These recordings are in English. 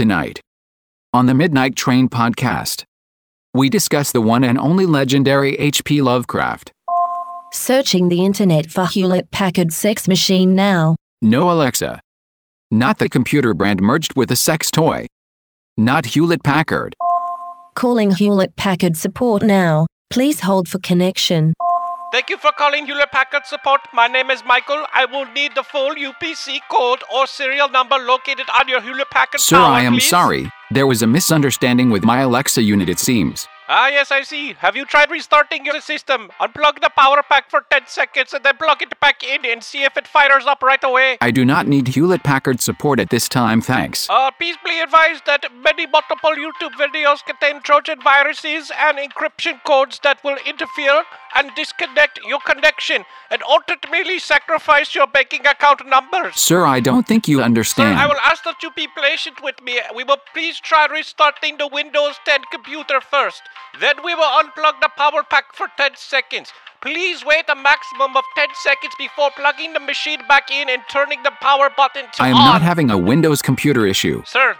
Tonight, on the Midnight Train podcast, we discuss the one and only legendary H.P. Lovecraft. Searching the internet for Hewlett Packard Sex Machine now. No Alexa. Not the computer brand merged with a sex toy. Not Hewlett Packard. Calling Hewlett Packard support now. Please hold for connection. Thank you for calling Hewlett Packard support. My name is Michael. I will need the full UPC code or serial number located on your Hewlett Packard Sir, tower, I am please. sorry. There was a misunderstanding with my Alexa unit, it seems. Ah, yes, I see. Have you tried restarting your system? Unplug the power pack for 10 seconds and then plug it back in and see if it fires up right away. I do not need Hewlett Packard support at this time, thanks. Uh, please be advised that many multiple YouTube videos contain Trojan viruses and encryption codes that will interfere and disconnect your connection and ultimately sacrifice your banking account numbers. Sir, I don't think you understand. Sir, understand. I will ask that you be patient with me. We will please try restarting the Windows 10 computer first. Then we will unplug the power pack for 10 seconds. Please wait a maximum of 10 seconds before plugging the machine back in and turning the power button to on. I am on. not having a Windows computer issue. Sir,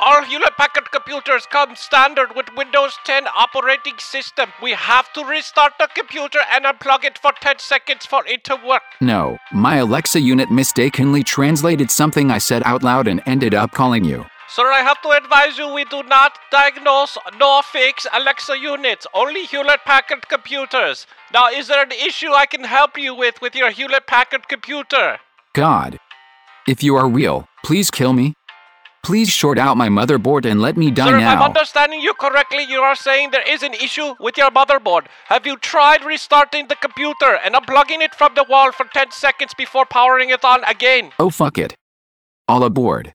all Hewlett Packard computers come standard with Windows 10 operating system. We have to restart the computer and unplug it for 10 seconds for it to work. No, my Alexa unit mistakenly translated something I said out loud and ended up calling you. Sir, I have to advise you we do not diagnose nor fix Alexa units, only Hewlett Packard computers. Now, is there an issue I can help you with with your Hewlett Packard computer? God. If you are real, please kill me. Please short out my motherboard and let me die Sir, if I'm understanding you correctly, you are saying there is an issue with your motherboard. Have you tried restarting the computer and unplugging it from the wall for 10 seconds before powering it on again? oh, fuck it. All aboard.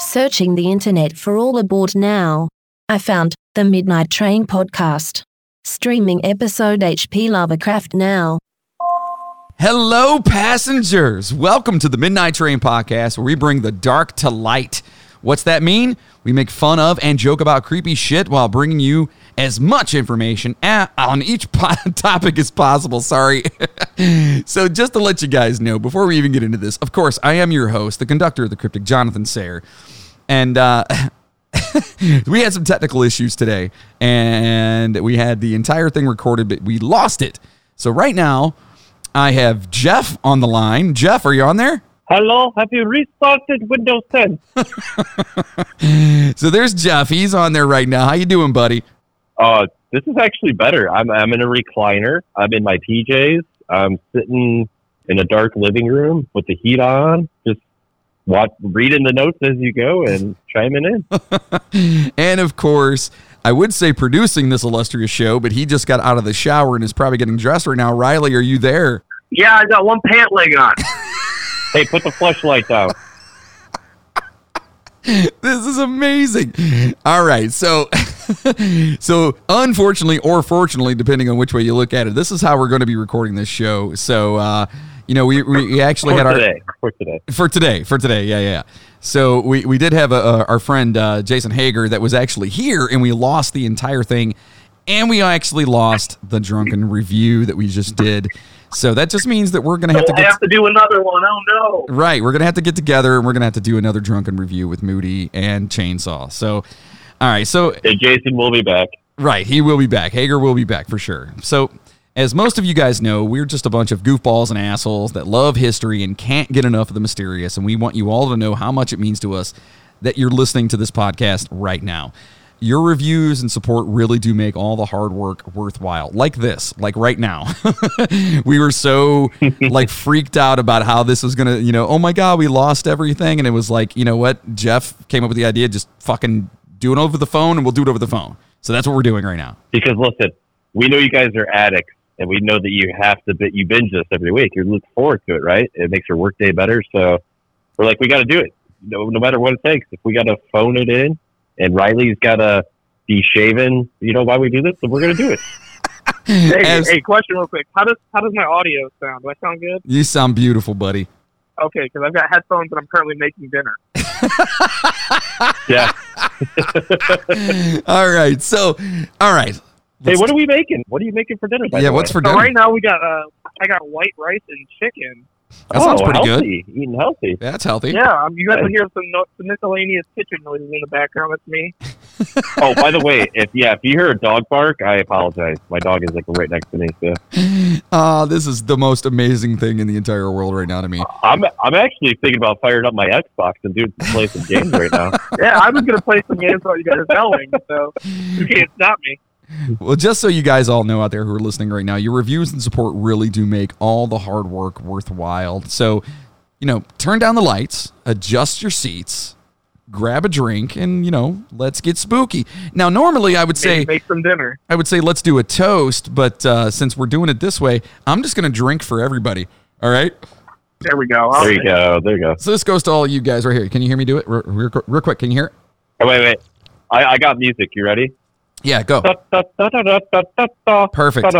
Searching the internet for all aboard now. I found the Midnight Train podcast. Streaming episode HP Lovecraft now. Hello, passengers. Welcome to the Midnight Train podcast where we bring the dark to light. What's that mean? We make fun of and joke about creepy shit while bringing you as much information on each po- topic as possible. Sorry. so, just to let you guys know, before we even get into this, of course, I am your host, the conductor of the cryptic, Jonathan Sayer. And, uh, we had some technical issues today and we had the entire thing recorded, but we lost it. So, right now, I have Jeff on the line. Jeff, are you on there? Hello, have you restarted Windows 10? So there's Jeff. He's on there right now. How you doing, buddy? Uh, this is actually better. I'm I'm in a recliner. I'm in my PJs. I'm sitting in a dark living room with the heat on, just watch, reading the notes as you go and chiming in. And of course, I would say producing this illustrious show, but he just got out of the shower and is probably getting dressed right now. Riley, are you there? Yeah, I got one pant leg on. hey, put the flashlight down. This is amazing. All right, so so unfortunately or fortunately, depending on which way you look at it, this is how we're going to be recording this show. So uh, you know, we we actually For had our today. For today. for today for today yeah yeah so we, we did have a, a, our friend uh, jason hager that was actually here and we lost the entire thing and we actually lost the drunken review that we just did so that just means that we're gonna have to get have to do another one. Oh no. right we're gonna have to get together and we're gonna have to do another drunken review with moody and chainsaw so all right so Hey, Jason will be back. Right, he will be back. Hager will be back for sure. So, as most of you guys know, we're just a bunch of goofballs and assholes that love history and can't get enough of the mysterious. And we want you all to know how much it means to us that you're listening to this podcast right now. Your reviews and support really do make all the hard work worthwhile. Like this, like right now. we were so like freaked out about how this was gonna, you know, oh my god, we lost everything, and it was like, you know what? Jeff came up with the idea, just fucking do it over the phone, and we'll do it over the phone. So that's what we're doing right now. Because listen, we know you guys are addicts, and we know that you have to. But you binge this every week. You look forward to it, right? It makes your workday better. So we're like, we got to do it, no, no matter what it takes. If we got to phone it in, and Riley's got to be shaven, you know why we do this? So we're gonna do it. Hey, As- hey, question real quick. How does how does my audio sound? Do I sound good? You sound beautiful, buddy. Okay, because I've got headphones and I'm currently making dinner. Yeah. all right. So, all right. hey, what are we making? What are you making for dinner? Yeah, what's way? for So dinner? right now we got uh I got white rice and chicken, That sounds Oh, pretty good. Eating healthy. That's healthy. Yeah, um, you guys will hear some, no- some miscellaneous kitchen noises in the background. That's me. oh, by the way, if yeah, if you hear a dog bark, I apologize. My dog is like right next to me. So Ah, this is the most amazing thing in the entire world right now to me. I'm I'm actually thinking about firing up my Xbox and doing play some games right now. Yeah, I was gonna play some games while you guys are yelling, so you can't stop me. Well, just so you guys all know out there who are listening right now, your reviews and support really do make all the hard work worthwhile. So, you know, turn down the lights, adjust your seats, grab a drink, and you know, let's get spooky. Now, normally I would say Maybe make some dinner. I would say let's do a toast, but uh, since we're doing it this way, I'm just gonna drink for everybody. All right. There we go. There you go. There you go. So this goes to all you guys right here. Can you hear me do it real, real, real quick? Can you hear it? Oh, wait, wait. I, I got music. You ready? Yeah, go. Perfect.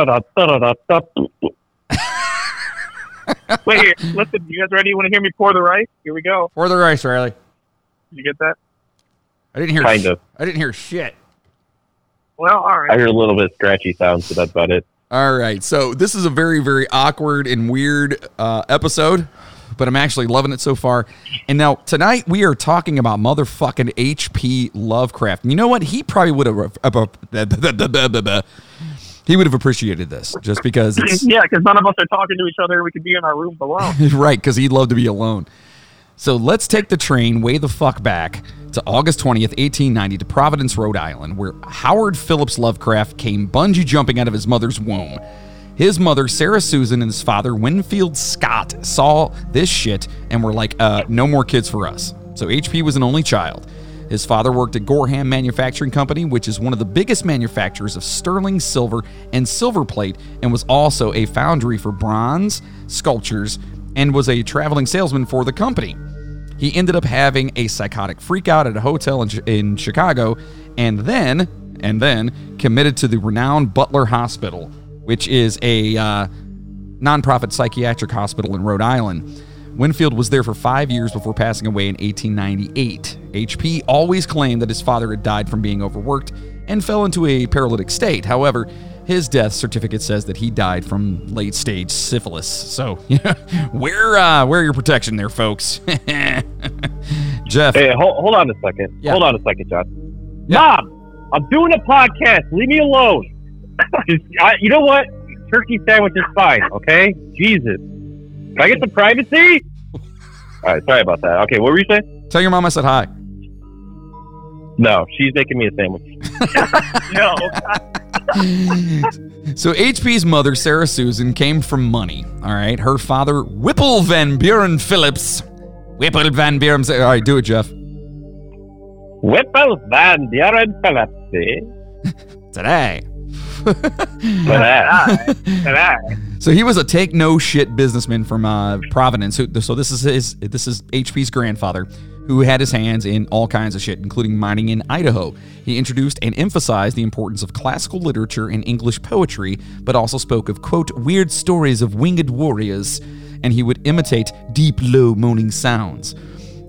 Wait here, listen. You guys ready? You want to hear me pour the rice? Here we go. Pour the rice, Riley. Did you get that? I didn't hear. Kind sh- of. I didn't hear shit. Well, all I hear a little bit scratchy sound, so that's about it. All right. So this is a very, very awkward and weird uh, episode, but I'm actually loving it so far. And now tonight we are talking about motherfucking H.P. Lovecraft. And you know what? He probably would have. Uh, uh, he would have appreciated this just because Yeah, because none of us are talking to each other. We could be in our rooms alone. right because he'd love to be alone. So let's take the train way the fuck back to August 20th, 1890, to Providence, Rhode Island, where Howard Phillips Lovecraft came bungee jumping out of his mother's womb. His mother, Sarah Susan, and his father, Winfield Scott, saw this shit and were like, uh, no more kids for us. So HP was an only child. His father worked at Gorham Manufacturing Company, which is one of the biggest manufacturers of sterling silver and silver plate, and was also a foundry for bronze sculptures and was a traveling salesman for the company. He ended up having a psychotic freakout at a hotel in, in Chicago, and then and then committed to the renowned Butler Hospital, which is a uh, nonprofit psychiatric hospital in Rhode Island. Winfield was there for five years before passing away in 1898. HP always claimed that his father had died from being overworked and fell into a paralytic state. However, his death certificate says that he died from late stage syphilis. So, yeah, wear uh, wear your protection there, folks. Jeff, Hey, hold, hold on a second. Yeah. Hold on a second, John. Yeah. Mom, I'm doing a podcast. Leave me alone. I, you know what? Turkey sandwich is fine. Okay. Jesus. Can I get some privacy? All right. Sorry about that. Okay. What were you saying? tell your mom I said hi. No, she's making me a sandwich. no. So HP's mother, Sarah Susan, came from money. All right. Her father, Whipple Van Buren Phillips. Whipple Van Buren. Say All right, do it, Jeff. Whipple Van Buren Phillips. eh? Today. Look that. Ta-da. So he was a take no shit businessman from uh, Providence. Who, so this is his this is HP's grandfather, who had his hands in all kinds of shit, including mining in Idaho. He introduced and emphasized the importance of classical literature and English poetry, but also spoke of quote weird stories of winged warriors, and he would imitate deep, low moaning sounds.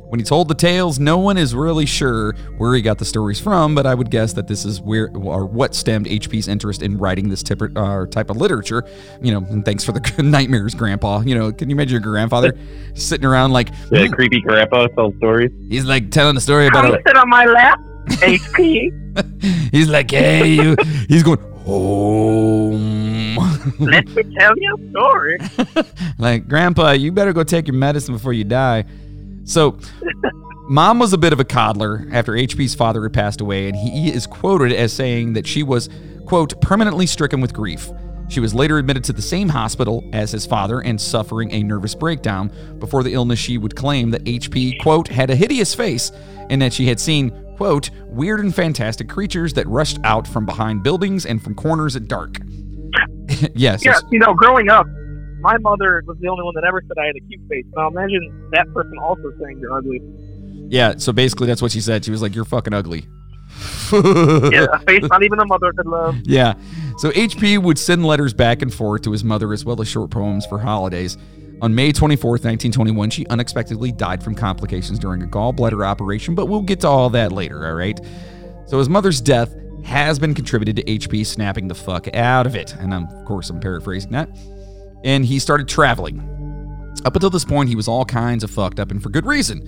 When he told the tales, no one is really sure where he got the stories from, but I would guess that this is where or what stemmed HP's interest in writing this type of, uh, type of literature. You know, and thanks for the nightmares, Grandpa. You know, can you imagine your grandfather sitting around like Yeah, creepy grandpa tells stories. he's like telling a story about Come a, sit on my lap. HP. he's like, hey, you, he's going home. Let me tell you a story. like, Grandpa, you better go take your medicine before you die. So, mom was a bit of a coddler after HP's father had passed away, and he is quoted as saying that she was, quote, permanently stricken with grief. She was later admitted to the same hospital as his father and suffering a nervous breakdown. Before the illness, she would claim that HP, quote, had a hideous face and that she had seen, quote, weird and fantastic creatures that rushed out from behind buildings and from corners at dark. yes. Yeah, you know, growing up, my mother was the only one that ever said I had a cute face. Now imagine that person also saying you're ugly. Yeah, so basically that's what she said. She was like, "You're fucking ugly." Yeah, a face not even a mother could love. Yeah. So HP would send letters back and forth to his mother as well as short poems for holidays. On May 24th, 1921, she unexpectedly died from complications during a gallbladder operation, but we'll get to all that later, all right? So his mother's death has been contributed to HP snapping the fuck out of it. And I'm, of course, I'm paraphrasing that. And he started traveling Up until this point, he was all kinds of fucked up and for good reason.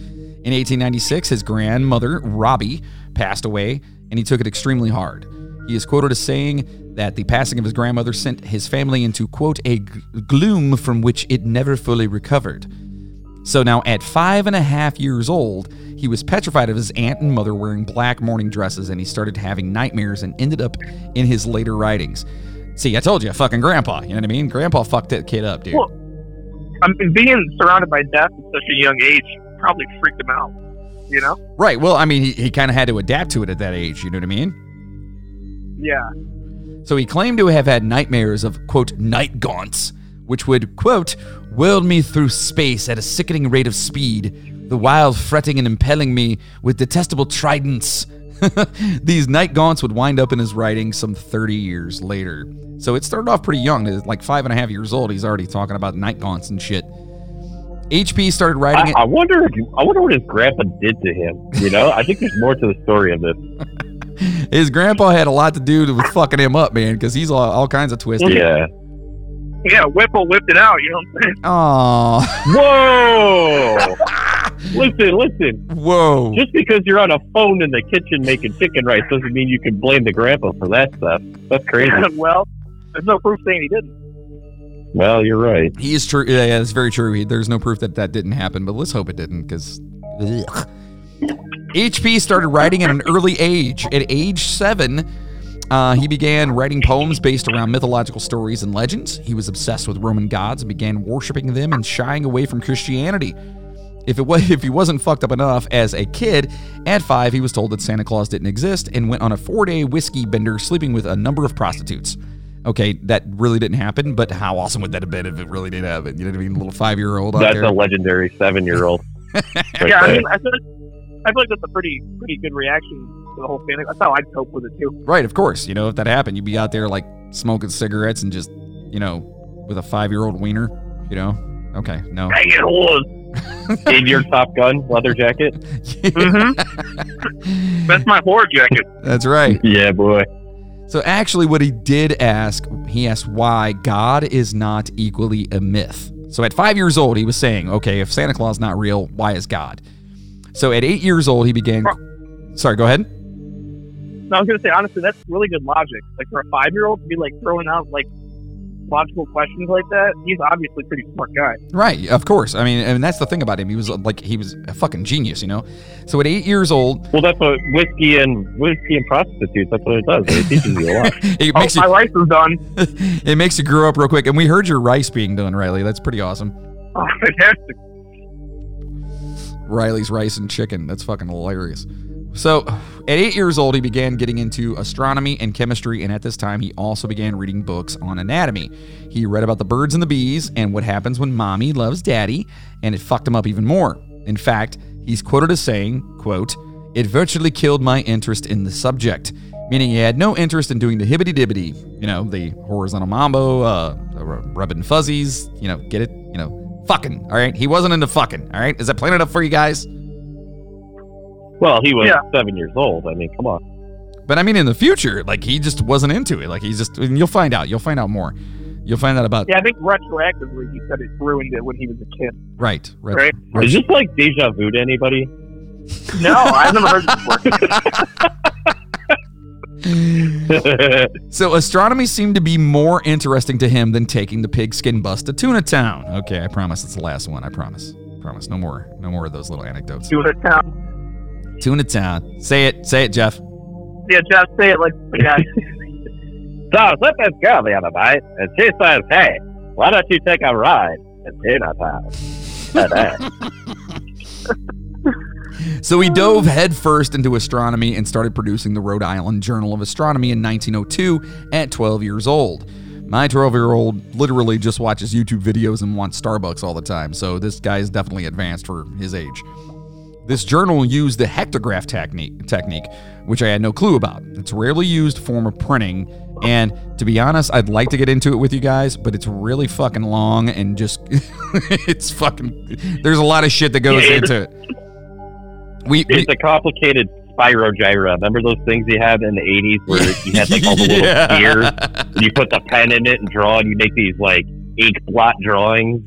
In 1896, his grandmother, Robbie, passed away, and he took it extremely hard. He is quoted as saying that the passing of his grandmother sent his family into, quote, a gloom from which it never fully recovered. So now, at five and a half years old, he was petrified of his aunt and mother wearing black mourning dresses, and he started having nightmares and ended up in his later writings. See, I told you, fucking grandpa. You know what I mean? Grandpa fucked that kid up, dude. Well, I mean, being surrounded by death at such a young age probably freaked him out. You know? Right. Well, I mean, he, he kind of had to adapt to it at that age. You know what I mean? Yeah. So he claimed to have had nightmares of, quote, night gaunts, which would, quote, whirl me through space at a sickening rate of speed, the while fretting and impelling me with detestable tridents. These night gaunts would wind up in his writing some 30 years later. So it started off pretty young. Like five and a half years old, he's already talking about night gaunts and shit. HP started writing I, it. I wonder. If, I wonder what his grandpa did to him. You know, I think there's more to the story of this. His grandpa had a lot to do with fucking him up, man, because he's all, all kinds of twisted. Yeah. Yeah, Whipple whipped it out, you know what I'm saying? Aw. Whoa! listen, listen. Whoa. Just because you're on a phone in the kitchen making chicken rice doesn't mean you can blame the grandpa for that stuff. That's crazy. well, there's no proof saying he didn't. well, you're right. He is true. Yeah, yeah, that's very true. He, there's no proof that that didn't happen, but let's hope it didn't, because. HP started writing at an early age. At age seven, uh, he began writing poems based around mythological stories and legends. He was obsessed with Roman gods and began worshiping them and shying away from Christianity. If it was, if he wasn't fucked up enough as a kid, at five he was told that Santa Claus didn't exist and went on a four-day whiskey bender, sleeping with a number of prostitutes. Okay, that really didn't happen, but how awesome would that have been if it really did happen? You know what I mean? little five-year-old out That's there. a legendary seven-year-old. yeah, I mean, I feel, I feel like that's a pretty pretty good reaction to the whole thing. That's how I'd cope with it too. Right, of course. You know, if that happened, you'd be out there like smoking cigarettes and just, you know, with a five-year-old wiener. You know? Okay, no. Dang it, was. Gave your Top Gun leather jacket. Mm-hmm. That's my horror jacket. That's right. Yeah, boy. So actually, what he did ask, he asked why God is not equally a myth. So at five years old, he was saying, okay, if Santa Claus is not real, why is God? So at eight years old, he began. Sorry, go ahead. No, I was gonna say honestly, that's really good logic. Like for a five year old to be like throwing out like logical questions like that, he's obviously a pretty smart guy. Right, of course. I mean, and that's the thing about him. He was like, he was a fucking genius, you know? So at eight years old, Well, that's what whiskey and whiskey and prostitutes. That's what it does. It teaches you a lot. it Oh, makes my you, rice is done. it makes you grow up real quick. And we heard your rice being done, Riley. That's pretty awesome. Oh, fantastic. Riley's rice and chicken. That's fucking hilarious. So, at eight years old, he began getting into astronomy and chemistry, and at this time, he also began reading books on anatomy. He read about the birds and the bees and what happens when mommy loves daddy, and it fucked him up even more. In fact, he's quoted as saying, quote, it virtually killed my interest in the subject, meaning he had no interest in doing the hibbity dibbity, you know, the horizontal mambo, uh, rubbing fuzzies, you know, get it? You know, fucking, all right? He wasn't into fucking, all right? Is that plain enough for you guys? Well, he was Yeah. seven years old. I mean, come on. But I mean, in the future, like he just wasn't into it. Like he's just, and you'll find out. You'll find out more. You'll find out about Yeah, I think retroactively he said it ruined it when he was a kid. right. right, Right. right. Is this like deja vu to anybody? No, I've never heard this before. So astronomy seemed to be more interesting to him than taking the pigskin bus to Tuna Town. Okay, I promise it's the last one. I promise. I promise. No more. No more of those little anecdotes. Tuna town. Tuna Town. Say it. Say it, Jeff. Yeah, Jeff, say it like the guy. So I was with this girl the other night, and she says, "Hey, why don't you take a ride in Tuna Town?" today?" So he dove headfirst into astronomy and started producing the Rhode Island Journal of Astronomy in 1902 at 12 years old. My 12 year old literally just watches YouTube videos and wants Starbucks all the time, so this guy is definitely advanced for his age. This journal used the hectograph technique, technique, which I had no clue about. It's a rarely used form of printing, and to be honest, I'd like to get into it with you guys, but it's really fucking long and just it's fucking. There's a lot of shit that goes Yeah. into it. We, we It's a complicated spirogyra. Remember those things you had in the '80s where you had like all the little Yeah. gears, and you put the pen in it and draw, and you make these like ink blot drawings.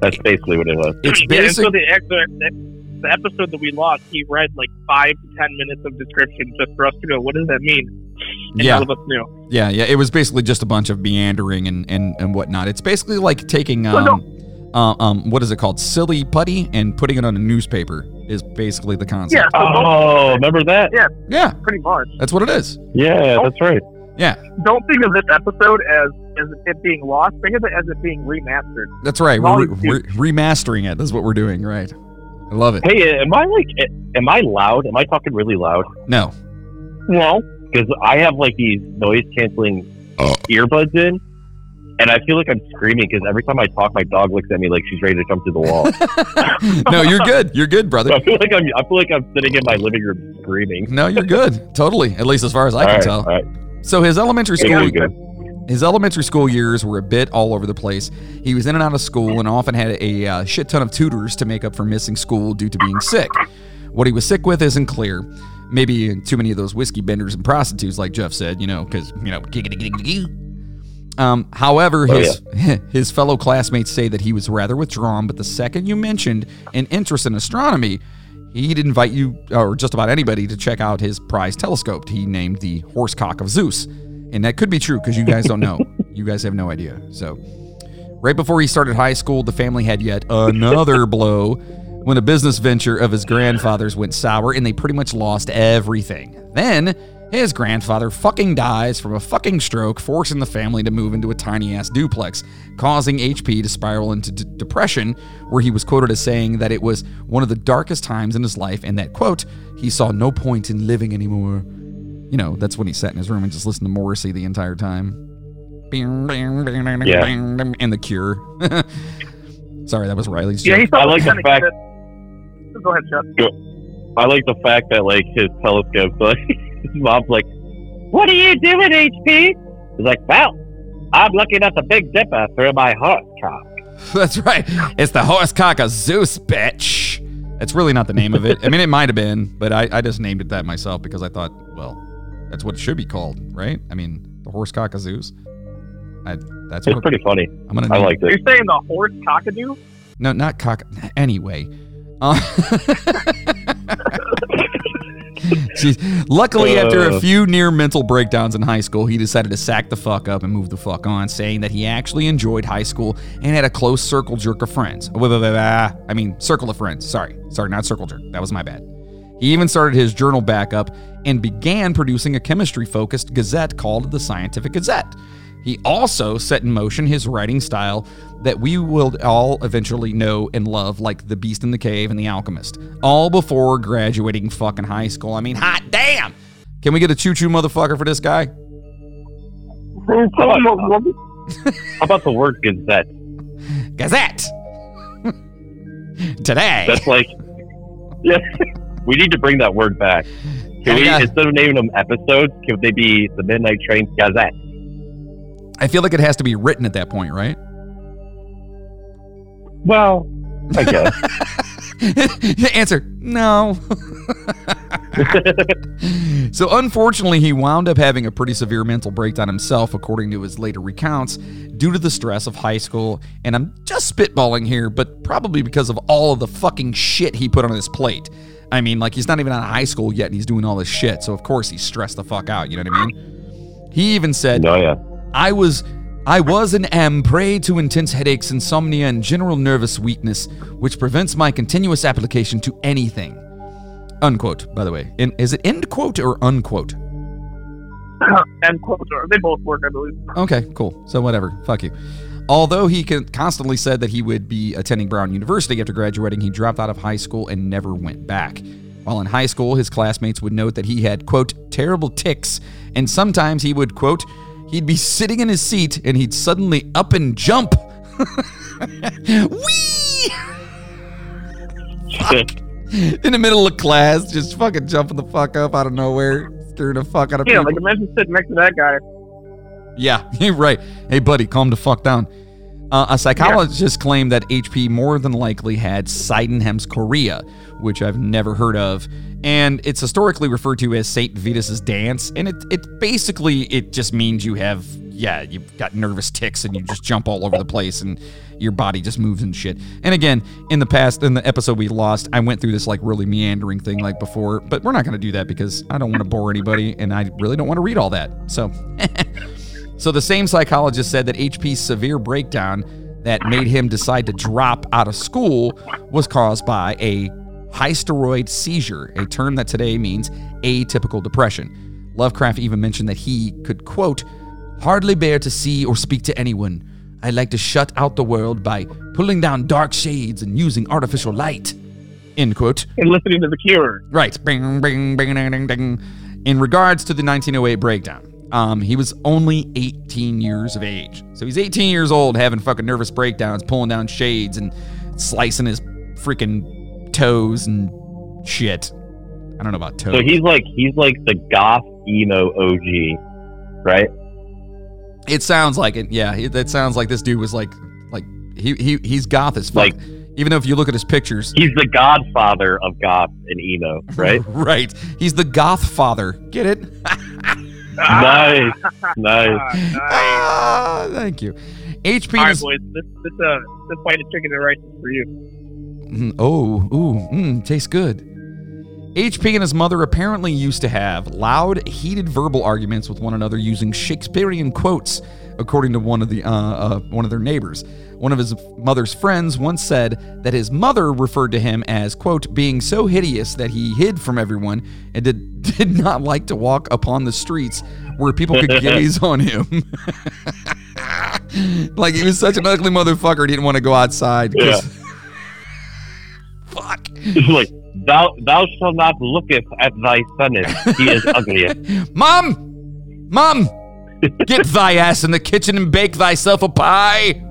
That's basically what it was. It's Yeah, and basic. so the, ex- the the episode that we lost, he read like five to ten minutes of description just for us to go, what does that mean? And Yeah. none of us knew. Yeah, yeah. It was basically just a bunch of meandering and and, and whatnot. It's basically like taking Well, um, uh, um, what is it called, silly putty, and putting it on a newspaper. Is basically the concept. Yeah, so Oh, remember that? Yeah, Yeah. pretty much. that's what it is. Yeah, that's right. Yeah, Don't think of this episode as as it being lost. Think of it as it being remastered. that's right. We're, re- we're remastering it. That's what we're doing. Right. I love it. Hey, am I like, am I loud? Am I talking really loud? No. Well, Because I have like these noise canceling oh. earbuds in, and I feel like I'm screaming because every time I talk, my dog looks at me like she's ready to jump through the wall. no, you're good. You're good, so brother. I feel like I'm, I feel like I'm sitting in my living room screaming. No, you're good. Totally. At least as far as I All can right, tell. right. So his elementary school go. His elementary school years were a bit all over the place. He was in and out of school and often had a uh, shit ton of tutors to make up for missing school due to being sick. What he was sick with isn't clear. Maybe too many of those whiskey benders and prostitutes, like Jeff said, you know, because you know. Um, however, Oh, his his fellow classmates say that he was rather withdrawn. But the second you mentioned an interest in astronomy, he'd invite you or just about anybody to check out his prize telescope. He named the Horsecock of Zeus, and that could be true because you guys don't know. you guys have no idea. So, right before he started high school, the family had yet another blow when a business venture of his grandfather's went sour, and they pretty much lost everything. Then his grandfather fucking dies from a fucking stroke, forcing the family to move into a tiny ass duplex, causing HP to spiral into d- depression, where he was quoted as saying that it was one of the darkest times in his life, and that, quote, he saw no point in living anymore. You know, that's when he sat in his room and just listened to Morrissey the entire time. Yeah. And the cure. Sorry, that was Riley's yeah, he felt I like the kinda fact- Go ahead, Chuck. I like the fact that like his telescope, like his mom's like, "What are you doing, HP?" He's like, "Well, I'm looking at the Big Dipper through my horse cock." That's right. It's the horse cock of Zeus, bitch. It's really not the name of it. I mean, it might have been, but I, I just named it that myself because I thought, well, that's what it should be called, right? I mean, the horse cock of Zeus. I, that's It's what pretty funny. I'm gonna. I Name like Are this. you saying the horse cockadoo? No, not cock. Anyway. Uh, Jeez. Luckily, after a Uh. few near mental breakdowns in high school, he decided to sack the fuck up and move the fuck on, saying that he actually enjoyed high school and had a close circle jerk of friends. I mean, circle of friends. Sorry. Sorry, not circle jerk. That was my bad. He even started his journal back up and began producing a chemistry focused gazette called the Scientific Gazette. He also set in motion his writing style that we will all eventually know and love, like The Beast in the Cave and The Alchemist, all before graduating fucking high school. I mean, hot damn! Can we get a choo choo motherfucker for this guy? How about, how about the word gazette? Gazette! Today! That's like, yeah, we need to bring that word back. Can oh, we, Yeah. instead of naming them episodes, could they be the Midnight Train Gazette? I feel like it has to be written at that point, right? Well, I guess. Answer no. so, unfortunately, he wound up having a pretty severe mental breakdown himself, according to his later recounts, due to the stress of high school. And I'm just spitballing here, but probably because of all of the fucking shit he put on his plate. I mean, like, he's not even out of high school yet, and he's doing all this shit. So, of course, he's stressed the fuck out. You know what I mean? He even said, no, yeah. I was I was and am prey to intense headaches, insomnia, and general nervous weakness, which prevents my continuous application to anything. Unquote, by the way. In, is it end quote or unquote? End quote. Or they both work, I believe. Okay, cool. So whatever. Fuck you. Although he constantly said that he would be attending Brown University after graduating, he dropped out of high school and never went back. While in high school, his classmates would note that he had, quote, terrible tics, and sometimes he would, quote, he'd be sitting in his seat and he'd suddenly up and jump. Whee! In the middle of class, just fucking jumping the fuck up out of nowhere, scaring the fuck out of Yeah, people. Yeah, like imagine sitting next to that guy. Yeah, right. Hey, buddy, calm the fuck down. Uh, a psychologist claimed that HP more than likely had Sydenham's chorea, which I've never heard of, and it's historically referred to as Saint Vitus's dance. And it, it basically it just means you have yeah, you've got nervous ticks and you just jump all over the place and your body just moves and shit. And again, in the past, in the episode we lost, I went through this like really meandering thing like before, but we're not to do that because I don't want to bore anybody and I really don't want to read all that. So, so the same psychologist said that HP's severe breakdown that made him decide to drop out of school was caused by a hysteroid seizure, a term that today means atypical depression. Lovecraft even mentioned that he could, quote, hardly bear to see or speak to anyone. I like to shut out the world by pulling down dark shades and using artificial light. End quote. And listening to The Cure. Right. Bing, bing, bing, ding, ding, ding. In regards to the 1908 breakdown, um, he was only 18 years of age. So he's 18 years old having fucking nervous breakdowns, pulling down shades and slicing his freaking toes and shit. I don't know about toes. So he's like he's like the goth emo OG, right? It sounds like it. Yeah, it, it sounds like this dude was like, like he he he's goth as fuck. Like- Even though if you look at his pictures, He's the godfather of goth and emo, right? right, he's the goth father. Get it? nice, nice. Ah, nice. ah, thank you. HP All right, is boys. This this uh this fight of chicken and rice is for you. Mm, oh, ooh, mm, tastes good. HP and his mother apparently used to have loud, heated verbal arguments with one another using Shakespearean quotes, according to one of the uh, uh, one of their neighbors. One of his mother's friends once said that his mother referred to him as quote being so hideous that he hid from everyone and did did not like to walk upon the streets where people could gaze on him. like he was such an ugly motherfucker, he didn't want to go outside. 'cause- Fuck. Like, thou thou shalt not looketh at thy son; in he is ugliest. Mom! Mom! Get thy ass in the kitchen and bake thyself a pie!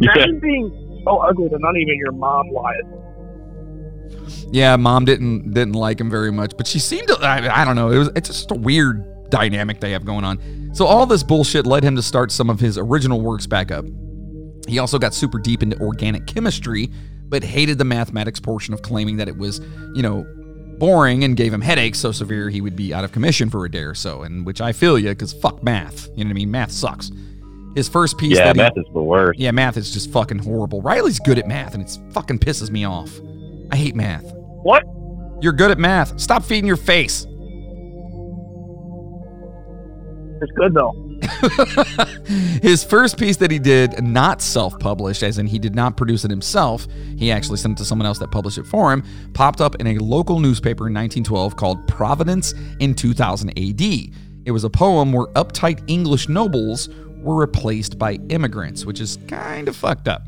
Imagine being so ugly that not even your mom lies. Yeah, mom didn't didn't like him very much, but she seemed to I, I don't know, it was it's just a weird dynamic they have going on. So all this bullshit led him to start some of his original works back up. He also got super deep into organic chemistry, but hated the mathematics portion of claiming that it was, you know, boring and gave him headaches so severe he would be out of commission for a day or so, and which I feel you because fuck math. You know what I mean? Math sucks. His first piece Yeah, that he, math is the worst. yeah, math is just fucking horrible. Riley's good at math and it's fucking pisses me off. I hate math. What? You're good at math. Stop feeding your face. It's good though. His first piece that he did, not self published, as in he did not produce it himself, he actually sent it to someone else that published it for him, popped up in a local newspaper in 1912 called Providence in 2000 AD. It was a poem where uptight English nobles were replaced by immigrants, which is kind of fucked up.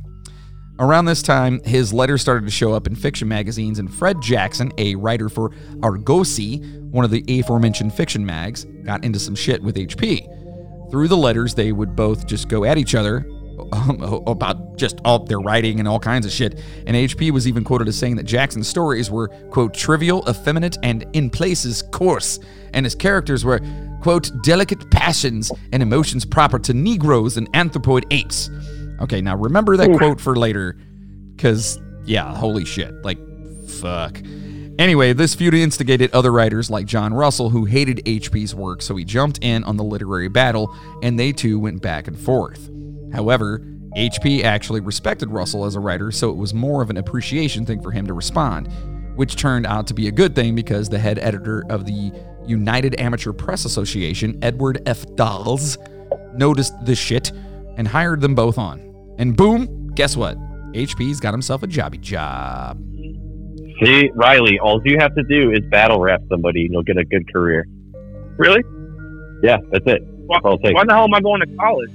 Around this time, his letters started to show up in fiction magazines, and Fred Jackson, a writer for Argosy, one of the aforementioned fiction mags, got into some shit with HP. Through the letters, they would both just go at each other um, about just all their writing and all kinds of shit. And HP was even quoted as saying that Jackson's stories were, quote, trivial, effeminate, and in places coarse, and his characters were, quote, delicate passions and emotions proper to Negroes and anthropoid apes. Okay, now remember that quote for later, because, yeah, holy shit. Like, fuck. Anyway, this feud instigated other writers like John Russell, who hated HP's work, so he jumped in on the literary battle, and they two went back and forth. However, HP actually respected Russell as a writer, so it was more of an appreciation thing for him to respond, which turned out to be a good thing because the head editor of the United Amateur Press Association, Edward F. Daas, noticed the shit and hired them both on. And boom, guess what? HP's got himself a jobby job. See, Riley, all you have to do is battle rap somebody, and you'll get a good career. Really? Yeah, that's it. Why, That's all it takes. why the hell am I going to college?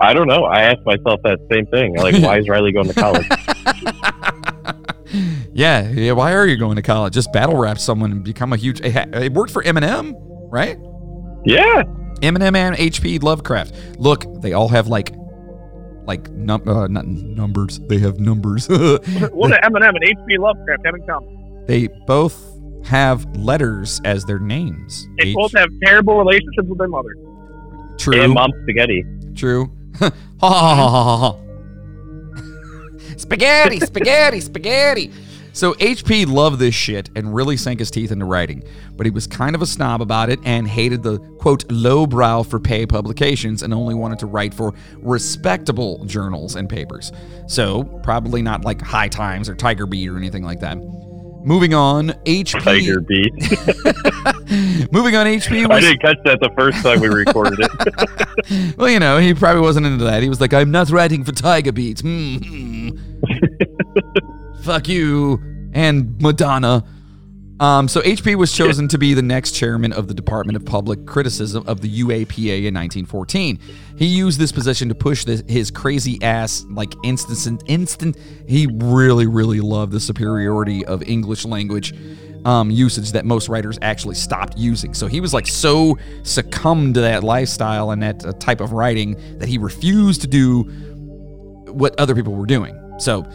I don't know. I asked myself that same thing. Like, why is Riley going to college? Yeah, yeah. Why are you going to college? Just battle rap someone and become a huge. It worked for Eminem, right? yeah, Eminem and HP Lovecraft. Look, they all have like, like num- uh, not numbers. They have numbers. What do Eminem and H.P. Lovecraft have in common? they both have letters as their names. They H- both have terrible relationships with their mother. true. and mom spaghetti. True. ha ha ha ha ha. Spaghetti, spaghetti, spaghetti. So HP loved this shit and really sank his teeth into writing, but he was kind of a snob about it and hated the quote lowbrow for pay publications and only wanted to write for respectable journals and papers. So probably not like High Times or Tiger Beat or anything like that. Moving on, HP. Tiger beat. Moving on, HP I didn't catch that the first time we recorded it. well, you know, he probably wasn't into that. He was like, "I'm not writing for Tiger Beat." Hmm. Fuck you and Madonna. Um, so HP was chosen to be the next chairman of the Department of Public Criticism of the UAPA in 1914. He used this position to push this, his crazy ass like instant instant. He really really loved the superiority of English language um, usage that most writers actually stopped using. So he was like so succumbed to that lifestyle and that uh, type of writing that he refused to do what other people were doing. So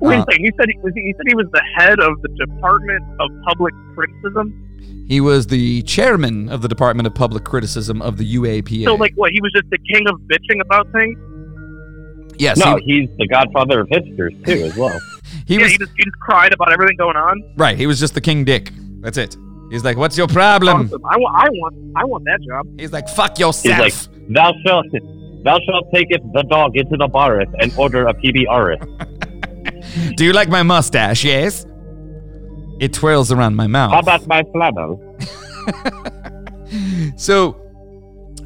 Wait uh, a second. You said he was. He said he was the head of the Department of Public Criticism. he was the chairman of the Department of Public Criticism of the UAPA. So, like, what? He was just the king of bitching about things. yes, no, he, he's the godfather of hipsters too, as well. he yeah, was he just he just cried about everything going on. right. He was just the king dick. That's it. He's like, "What's your problem?" Awesome. I want. I want. I want that job. He's like, "Fuck He's yourself." like, thou shalt, thou shalt take it the dog into the barrett and order a PBR. Do you like my mustache? Yes. It twirls around my mouth. How about my flannel? So,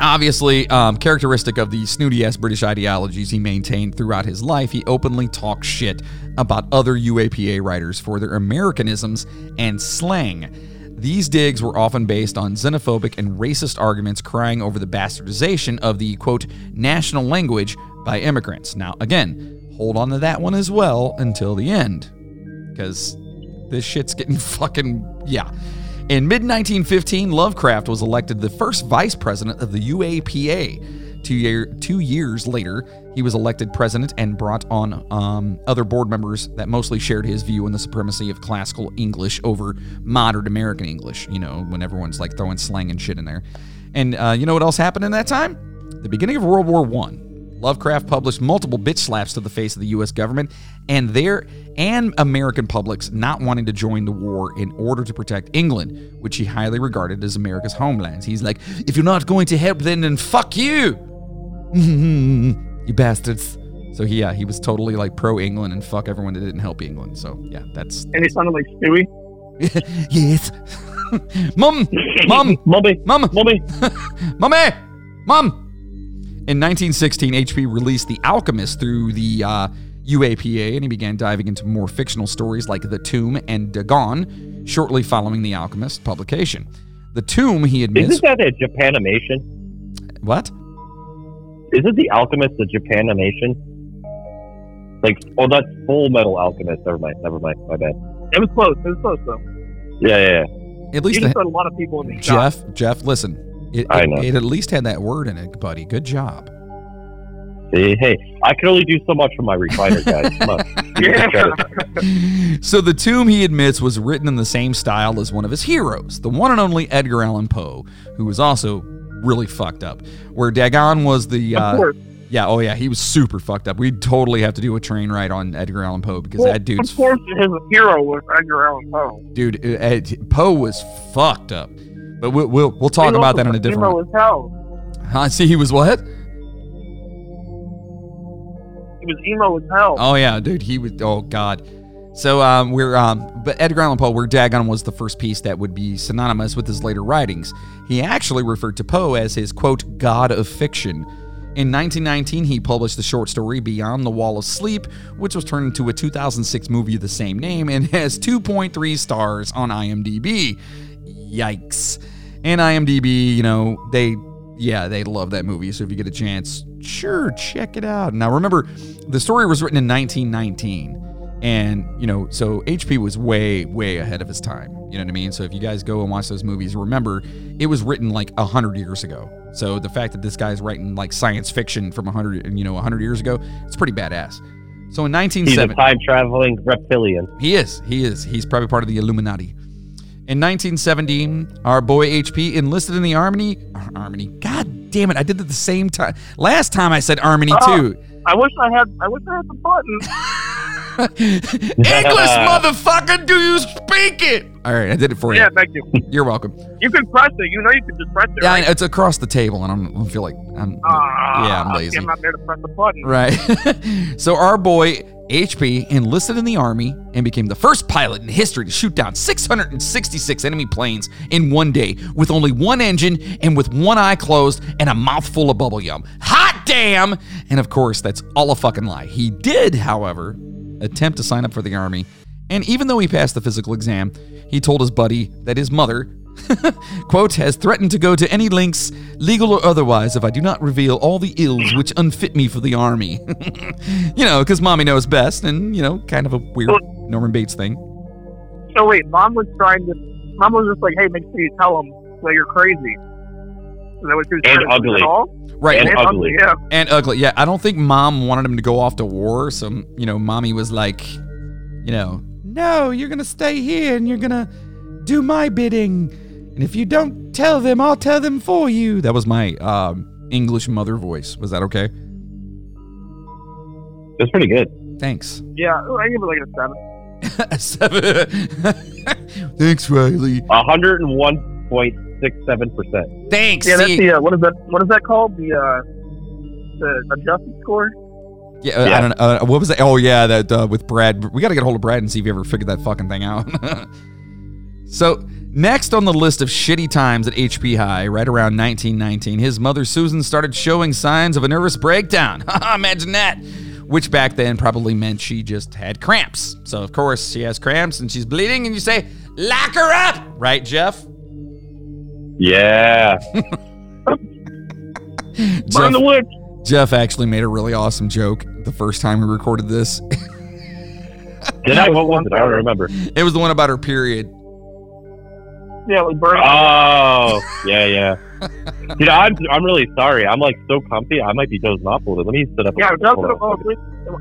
obviously, um, characteristic of the snooty ass British ideologies he maintained throughout his life, he openly talked shit about other UAPA writers for their Americanisms and slang. These digs were often based on xenophobic and racist arguments crying over the bastardization of the quote national language by immigrants. Now, again, hold on to that one as well until the end because this shit's getting fucking yeah. In mid 1915, Lovecraft was elected the first vice president of the UAPA. Two, year, two years later, he was elected president and brought on um, other board members that mostly shared his view on the supremacy of classical English over modern American English. You know, when everyone's like throwing slang and shit in there. And uh, you know what else happened in that time? The beginning of World War One. Lovecraft published multiple bitch slaps to the face of the U.S. government and their and American publics not wanting to join the war in order to protect England, which he highly regarded as America's homeland. He's like, if you're not going to help, then then fuck you, you bastards. So he, yeah, he was totally like pro England and fuck everyone that didn't help England. So yeah, that's And he sounded like Stewie. yes, mum, mum, Mummy, mum, mummy. Mommy! Mom! In 1916, HP released The Alchemist through the uh, UAPA, and he began diving into more fictional stories like The Tomb and Dagon shortly following The Alchemist publication. The Tomb, he admits. Isn't that a Japanimation? what? Isn't the Alchemist a Japanimation? Like, oh, that's Full Metal Alchemist. Never mind. Never mind. My bad. It was close. It was close though. Yeah, yeah, yeah. At You least just the, put a lot of people in the shot. Jeff, Jeff, listen. It, I know. it at least had that word in it, buddy. Good job. See, hey, I can only do so much for my refiner, guys. Come on. Give me some credit. So the tomb he admits was written in the same style as one of his heroes, the one and only Edgar Allan Poe, who was also really fucked up. Where Dagon was the Of uh, yeah, oh yeah, he was super fucked up. We'd totally have to do a train ride on Edgar Allan Poe because Well, that dude's Of course, his hero was Edgar Allan Poe. dude. uh, Ed, Poe was fucked up. But we'll we'll, we'll talk about that in a was different. emo one. as hell. Huh? See, he was what? He was emo as hell. Oh yeah, dude, he was. Oh god. So um, we're um, but Edgar Allan Poe, where Dagon was the first piece that would be synonymous with his later writings. He actually referred to Poe as his quote god of fiction. In 1919, he published the short story Beyond the Wall of Sleep, which was turned into a 2006 movie of the same name and has 2.3 stars on IMDb. Yikes. And IMDb, you know, they yeah, they love that movie. So if you get a chance, sure, check it out. Now remember, the story was written in 1919. And, you know, so HP was way, way ahead of his time. You know what I mean? So if you guys go and watch those movies, remember, it was written like 100 years ago. So the fact that this guy's writing like science fiction from 100, you know, 100 years ago, it's pretty badass. So in 1970. He's a 1970, time traveling reptilian. he is. He is. He's probably part of the Illuminati. In 1970, our boy HP enlisted in the Army. Army. God damn it! I did it the same time. Last time I said Army Oh. too. I wish I had. I wish I had the button. English, motherfucker, do you speak it? All right, I did it for you. Yeah, thank you. You're welcome. You can press it. You know you can just press it. Yeah, right? it's across the table, and I'm, I feel like I'm. Ah, yeah, I'm lazy. I'm not there to press the button. Right. so our boy HP enlisted in the army and became the first pilot in history to shoot down 666 enemy planes in one day with only one engine and with one eye closed and a mouthful of bubble yum. Hot damn! And of course, that's all a fucking lie. He did, however, attempt to sign up for the army, and even though he passed the physical exam, he told his buddy that his mother quote, has threatened to go to any lengths, legal or otherwise, if I do not reveal all the ills which unfit me for the army. you know, because mommy knows best, and, you know, kind of a weird Norman Bates thing. So wait, mom was trying to. Mom was just like, "Hey, make sure you tell him that you're crazy." Is that what she was And trying to do ugly. Right. all? Right. And And, ugly. Yeah. and ugly. Yeah, I don't think mom wanted him to go off to war. So, you know, mommy was like, you know, no, you're going to stay here and you're going to do my bidding. And if you don't tell them, I'll tell them for you. That was my um, English mother voice. Was that okay? That's pretty good. Thanks. Yeah, I give it like a seven. Seven. Thanks, Riley. 101.67%. Thanks. Yeah, that's See- the uh, what is that? What is that called? The uh, the adjusted score. yeah, uh, I Yeah. don't know. Uh, what was that? Oh, yeah, that uh, with Brad. We got to get a hold of Brad and see if he ever figured that fucking thing out. so, next on the list of shitty times at HP High, right around 1919, his mother Susan started showing signs of a nervous breakdown. Imagine that. Which back then probably meant she just had cramps. So, of course, she has cramps and she's bleeding, and you say, lock her up! Right, Jeff? Yeah. Burn the witch. Jeff actually made a really awesome joke the first time we recorded this. Did I? What was it? I don't remember. it was the one about her period. Yeah, like burn. Oh, yeah, yeah. Dude, I'm I'm really sorry. I'm like so comfy. I might be dozing off a little. Let me sit up. yeah, Hold that's on. what oh, please.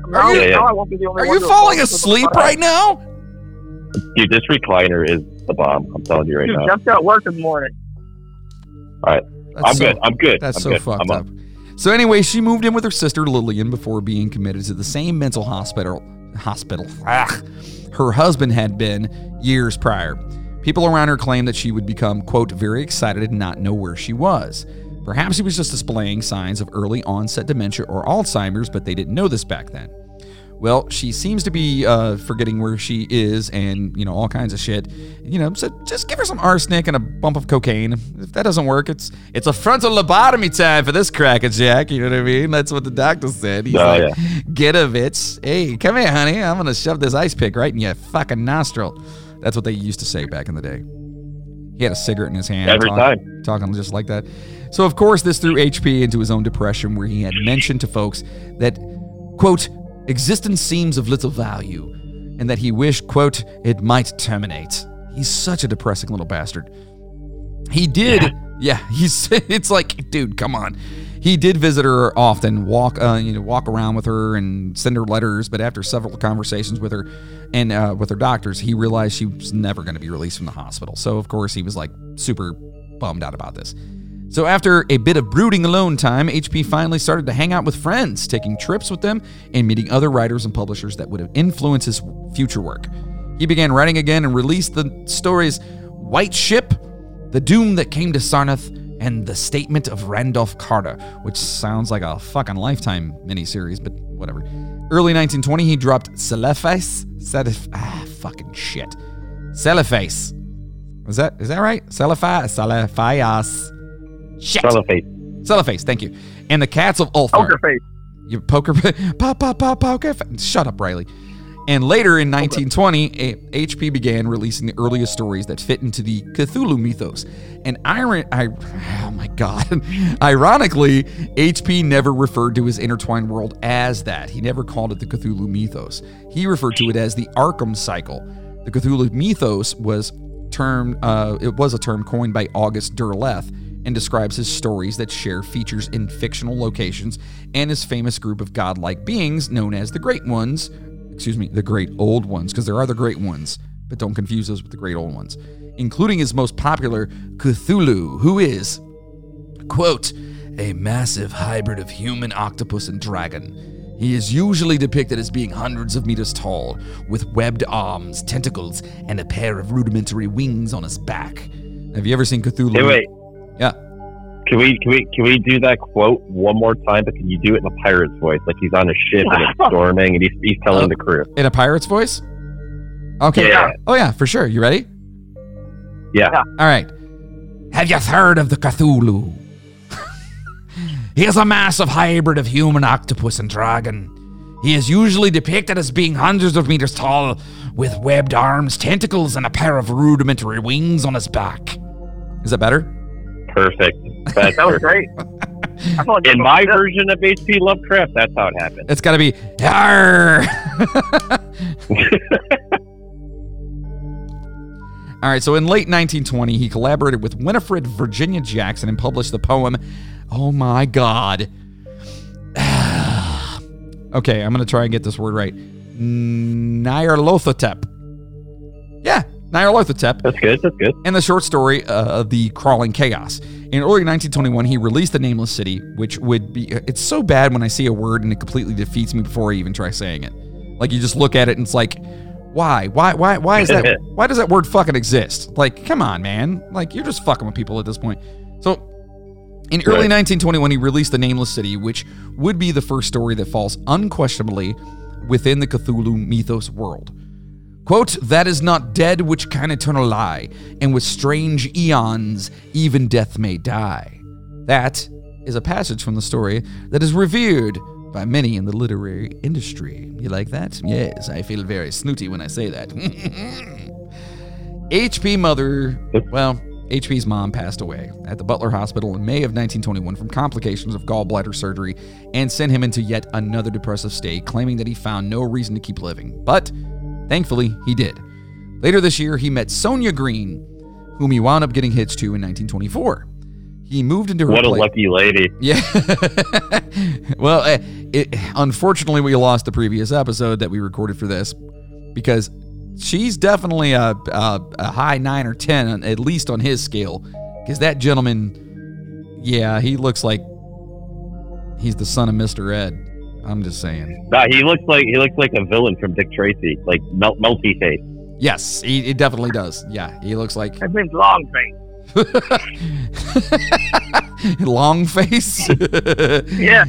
Now, you- now I won't be the only Are one you falling fall asleep asleep on the right now? Dude, this recliner is the bomb. I'm telling you right Dude, now. Jeff got work in the morning. That's I'm so, good. I'm good. That's I'm so good. fucked I'm up. So anyway, she moved in with her sister Lillian before being committed to the same mental hospital. Hospital. Ah, her husband had been years prior. People around her claimed that she would become quote very excited and not know where she was. Perhaps she was just displaying signs of early onset dementia or Alzheimer's, but they didn't know this back then. Well, she seems to be uh, forgetting where she is and, you know, all kinds of shit. You know, so just give her some arsenic and a bump of cocaine. If that doesn't work, it's it's a frontal lobotomy time for this crackerjack. You know what I mean? That's what the doctor said. He's Oh, like, get a bitch. Hey, come here, honey. I'm going to shove this ice pick right in your fucking nostril. That's what they used to say back in the day. He had a cigarette in his hand. Every talk- time. Talking just like that. So, of course, this threw HP into his own depression, where he had mentioned to folks that, quote, existence seems of little value, and that he wished, quote, it might terminate. He's such a depressing little bastard. He did, yeah. he's. It's like, dude, come on. He did visit her often, walk, uh, you know, walk around with her and send her letters. But after several conversations with her and uh, with her doctors, he realized she was never going to be released from the hospital. So of course he was like super bummed out about this. So after a bit of brooding alone time, HP finally started to hang out with friends, taking trips with them and meeting other writers and publishers that would have influenced his future work. He began writing again and released the stories White Ship, The Doom That Came to Sarnath, and The Statement of Randolph Carter, which sounds like a fucking lifetime miniseries, but whatever. Early 1920, he dropped Celeface. Celef- ah, fucking shit. Celeface. Is that is that right? Celefa Celefias. Shit. Cellophane. Celeface, thank you. And the Cats of Ulthar. Poker face. You poker, pop, pop, pop, poker. fa- Shut up, Riley. And later in 1920, A- HP began releasing the earliest stories that fit into the Cthulhu mythos. And iron, I, oh my god, ironically, HP never referred to his intertwined world as that. He never called it the Cthulhu mythos. He referred to it as the Arkham cycle. The Cthulhu mythos was term, uh, it was a term coined by August Derleth and describes his stories that share features in fictional locations and his famous group of godlike beings known as the Great Ones. Excuse me, the Great Old Ones, because there are the Great Ones, but don't confuse those with the Great Old Ones, including his most popular Cthulhu, who is, quote, a massive hybrid of human, octopus, and dragon. He is usually depicted as being hundreds of meters tall, with webbed arms, tentacles, and a pair of rudimentary wings on his back. Have you ever seen Cthulhu? Hey, wait. Yeah. Can we can we can we do that quote one more time? But can you do it in a pirate's voice, like he's on a ship and it's storming, and he's he's telling the crew? In a pirate's voice? Okay. Yeah. Oh, yeah, for sure. You ready? Yeah. Yeah. All right. Have you heard of the Cthulhu? he is a massive hybrid of human octopus and dragon. He is usually depicted as being hundreds of meters tall, with webbed arms, tentacles, and a pair of rudimentary wings on his back. Is that better? Perfect. That's That was great. I felt like In my version of H.P. Lovecraft, that's how it happened. It's got to be. Yarr! All right, so in late 1920, he collaborated with Winifred Virginia Jackson and published the poem, Oh My God. okay, I'm going to try and get this word right. Nyarlathotep. Yeah, Nyarlathotep That's good. That's good. and the short story uh, The Crawling Chaos. In early 1921, he released The Nameless City, which would be. It's so bad when I see a word and it completely defeats me before I even try saying it. Like you just look at it and it's like, why? Why? Why? Why is that? why does that word fucking exist? Like, come on, man. Like you're just fucking with people at this point. So, in early 1921, he released The Nameless City, which would be the first story that falls unquestionably within the Cthulhu mythos world. Quote, that is not dead which can eternal lie, and with strange eons even death may die. That is a passage from the story that is revered by many in the literary industry. You like that? Yes, I feel very snooty when I say that. HP mother, well, HP's mom passed away at the Butler Hospital in May of 1921 from complications of gallbladder surgery and sent him into yet another depressive state, claiming that he found no reason to keep living. But thankfully, he did. Later this year, he met Sonia Greene, whom he wound up getting hitched to in 1924. He moved into her What a place. lucky lady. Yeah. well, uh, it, unfortunately, we lost the previous episode that we recorded for this because she's definitely a, a, a high nine or 10, at least on his scale. Because that gentleman, yeah, he looks like he's the son of Mr. Ed. I'm just saying. Nah, he looks like he looks like a villain from Dick Tracy, like melt, melty face. Yes, he, he definitely does. Yeah, he looks like His name's Longface. long face. Yeah.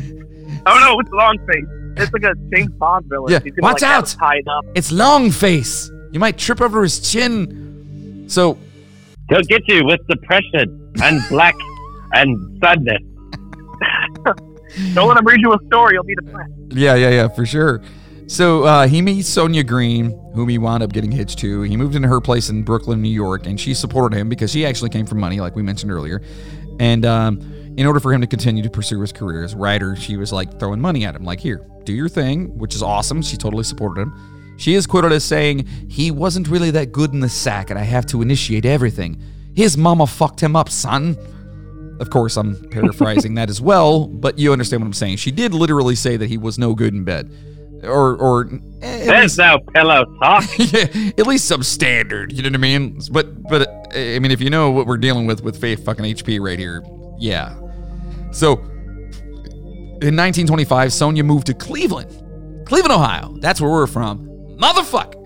Oh no, it's long face. It's like a James Bond villain. Yeah, gonna, watch like, out. Tied up. it's long face. You might trip over his chin. So He'll get you with depression and black and sadness. Don't let him read you a story. You'll be depressed. Yeah, yeah, yeah, for sure. So uh, he meets Sonia Greene, whom he wound up getting hitched to. He moved into her place in Brooklyn, New York, and she supported him because she actually came from money, like we mentioned earlier. And um, in order for him to continue to pursue his career as a writer, she was like throwing money at him, like, here, do your thing, which is awesome. She totally supported him. She is quoted as saying, He wasn't really that good in the sack, and I have to initiate everything. His mama fucked him up, son. Of course, I'm paraphrasing that as well, but you understand what I'm saying. She did literally say that he was no good in bed, or or at There's least, no pillow talk. yeah, at least some standard. You know what I mean? But but I mean, if you know what we're dealing with with Faith fucking HP right here, yeah. So in 1925, Sonia moved to Cleveland, Cleveland, Ohio. That's where we're from, motherfucker.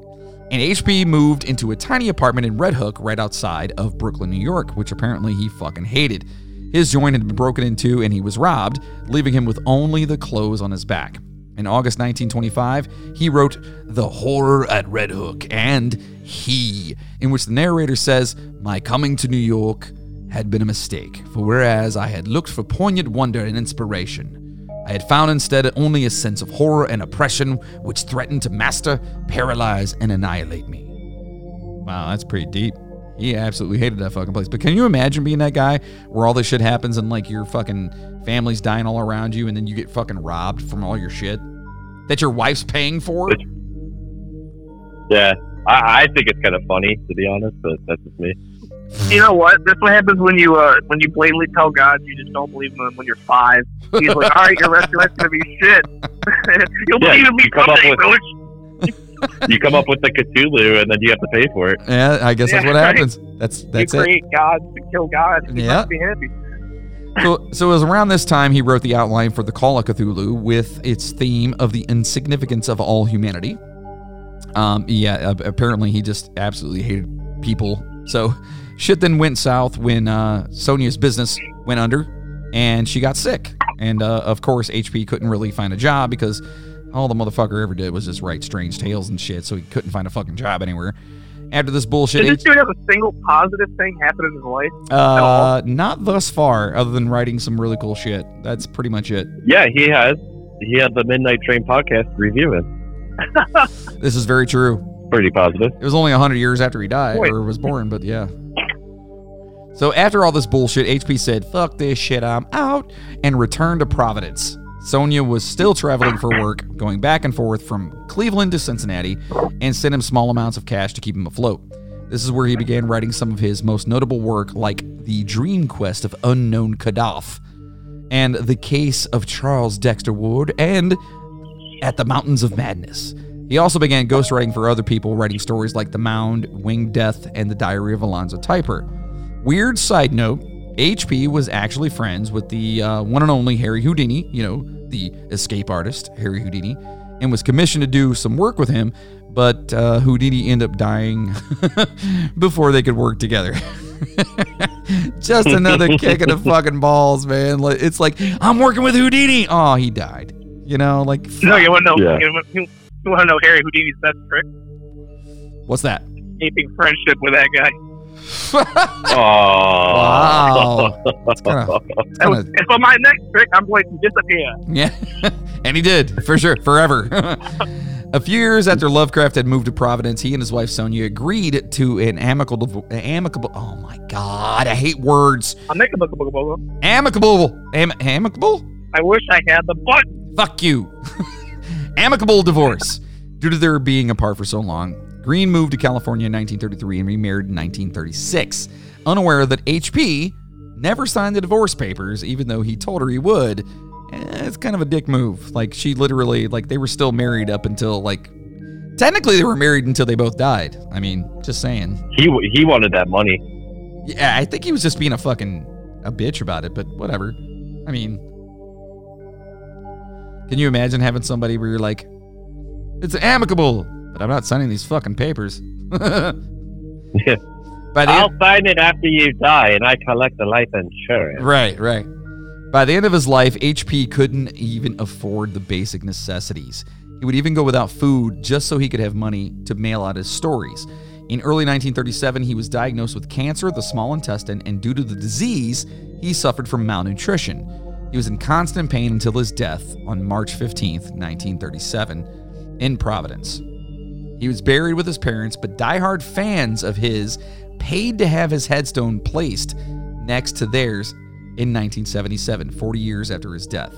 And HP moved into a tiny apartment in Red Hook right outside of Brooklyn, New York, which apparently he fucking hated. His joint had been broken into and he was robbed, leaving him with only the clothes on his back. In August 1925, he wrote The Horror at Red Hook and He, in which the narrator says, My coming to New York had been a mistake, for whereas I had looked for poignant wonder and inspiration, I had found instead only a sense of horror and oppression which threatened to master, paralyze, and annihilate me. Wow, that's pretty deep. He absolutely hated that fucking place. But can you imagine being that guy where all this shit happens and like your fucking family's dying all around you and then you get fucking robbed from all your shit that your wife's paying for? Yeah, I, I think it's kind of funny to be honest, but that's just me. You know what? That's what happens when you uh when you blatantly tell God you just don't believe him when you're five. He's like, all right, your restaurant's gonna be shit. You'll Yeah, believe in me you come up someday, with- Roach. You come up with the Cthulhu, and then you have to pay for it. Yeah, I guess that's Yeah, what right. happens. That's You that's it. create God to kill God. He Yeah. be happy. So, so it was around this time he wrote the outline for the Call of Cthulhu with its theme of the insignificance of all humanity. Um, yeah, apparently he just absolutely hated people. So shit then went south when uh, Sonia's business went under and she got sick. And uh, of course, HP couldn't really find a job because all the motherfucker ever did was just write strange tales and shit. So he couldn't find a fucking job anywhere. After this bullshit, Did this dude have a single positive thing happen in his life? uh, not thus far, other than writing some really cool shit. That's pretty much it. Yeah, he has. He had the Midnight Train podcast review it. This is very true. Pretty positive. It was only 100 years after he died Wait. or was born, but yeah. So after all this bullshit, HP said, fuck this shit, I'm out, and returned to Providence. Sonia was still traveling for work, going back and forth from Cleveland to Cincinnati, and sent him small amounts of cash to keep him afloat. This is where he began writing some of his most notable work, like The Dream Quest of Unknown Kadath, and The Case of Charles Dexter Ward, and At the Mountains of Madness. He also began ghostwriting for other people, writing stories like The Mound, Winged Death, and The Diary of Alonzo Typer. Weird side note HP was actually friends with the uh, one and only Harry Houdini, you know, the escape artist, Harry Houdini, and was commissioned to do some work with him, but uh, Houdini ended up dying before they could work together. Just another kick in the fucking balls, man. It's like, I'm working with Houdini. Oh, he died. You know, like, No, you want to know? Yeah. You, want, you want to know Harry Houdini's best trick? what's that? Keeping friendship with that guy. Oh. Wow. That's kind of, and for my next trick, I'm going to disappear. yeah. and he did, for sure, forever. A few years after Lovecraft had moved to Providence, he and his wife Sonia agreed to an amicable, amicable. Oh my God, I hate words. I'll make a book, book, book. Amicable, am, amicable. I wish I had the button. Fuck you. Amicable divorce. Due to their being apart for so long, Greene moved to California in 1933 and remarried in 1936, unaware that HP never signed the divorce papers, even though he told her he would. Eh, it's kind of a dick move. Like she literally, like they were still married up until like, technically they were married until they both died. I mean, just saying. He he wanted that money. Yeah, I think he was just being a fucking a bitch about it, but whatever. I mean, can you imagine having somebody where you're like, it's amicable, but I'm not signing these fucking papers. Yeah. By the I'll sign it after you die, and I collect the life insurance. Right, right. By the end of his life, HP couldn't even afford the basic necessities. He would even go without food just so he could have money to mail out his stories. In early 1937, he was diagnosed with cancer of the small intestine, and due to the disease, he suffered from malnutrition. He was in constant pain until his death on March 15th, 1937, in Providence. He was buried with his parents, but diehard fans of his paid to have his headstone placed next to theirs in 1977, 40 years after his death.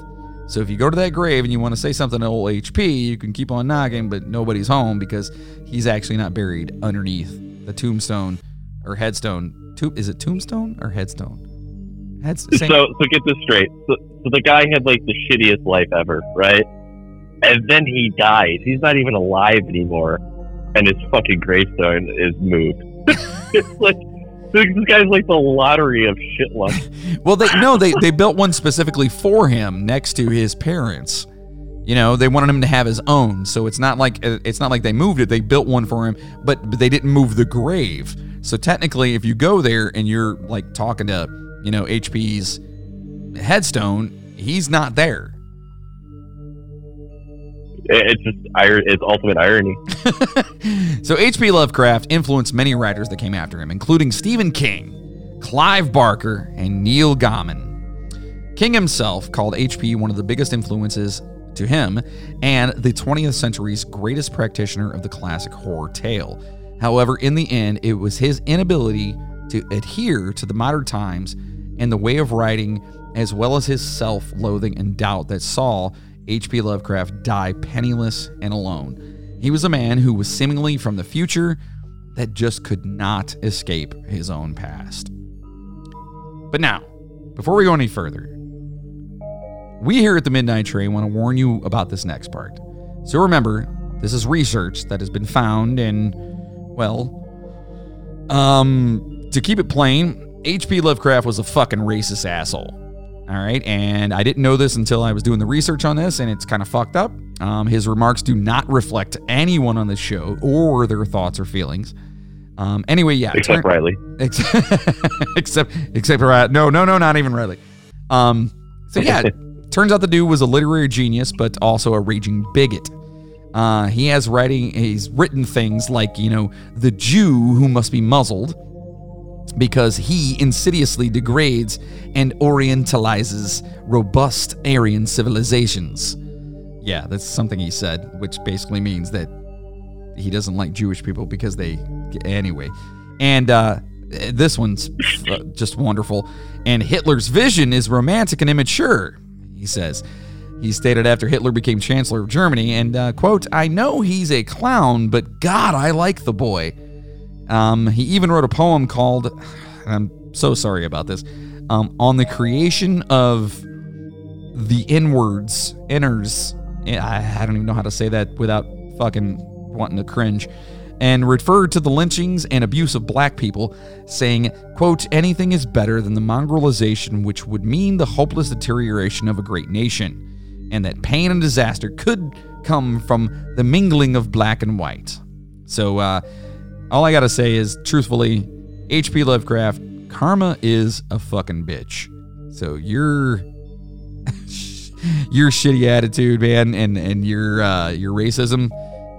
So if you go to that grave and you want to say something to old HP, you can keep on knocking, but nobody's home because he's actually not buried underneath the tombstone or headstone. To- is it tombstone or headstone? Heads- So so get this straight. So, so the guy had like the shittiest life ever, right? And then he dies. He's not even alive anymore, and his fucking gravestone is moved. it's like this guy's like the lottery of shit luck. Well, they no, they they built one specifically for him next to his parents. You know, they wanted him to have his own, so it's not like uh, it's not like they moved it. They built one for him, but, but they didn't move the grave. So technically, if you go there and you're like talking to you know HP's headstone, he's not there. It- It's just it's ultimate irony. So H.P. Lovecraft influenced many writers that came after him, including Stephen King, Clive Barker, and Neil Gaiman. King himself called H.P. one of the biggest influences to him and the 20th century's greatest practitioner of the classic horror tale. However, in the end, it was his inability to adhere to the modern times and the way of writing, as well as his self loathing and doubt, that saw H.P. Lovecraft die penniless and alone. He was a man who was seemingly from the future that just could not escape his own past. But now, before we go any further, we here at the Midnight Train want to warn you about this next part. So remember, this is research that has been found and, well, um, to keep it plain, H.P. Lovecraft was a fucking racist asshole. All right, and I didn't know this until I was doing the research on this, and it's kind of fucked up. Um, his remarks do not reflect anyone on the show or their thoughts or feelings. Um, anyway, yeah, Except turn- Riley. except except except for no no no not even Riley. Um, so yeah, turns out the dude was a literary genius, but also a raging bigot. Uh, he has writing he's written things like you know the Jew who must be muzzled because he insidiously degrades and orientalizes robust Aryan civilizations. Yeah, that's something he said, which basically means that he doesn't like Jewish people because they anyway. And uh, this one's uh, just wonderful. And Hitler's vision is romantic and immature. He says. He stated after Hitler became Chancellor of Germany, and uh, quote, "I know he's a clown, but God, I like the boy." Um, he even wrote a poem called, I'm so sorry about this, um, on the creation of the inwards, inners. I, I don't even know how to say that without fucking wanting to cringe. And referred to the lynchings and abuse of black people, saying, quote, anything is better than the mongrelization which would mean the hopeless deterioration of a great nation, and that pain and disaster could come from the mingling of black and white. So, uh, all I gotta say is, truthfully, H.P. Lovecraft, karma is a fucking bitch. So your your shitty attitude, man, and and your uh, your racism,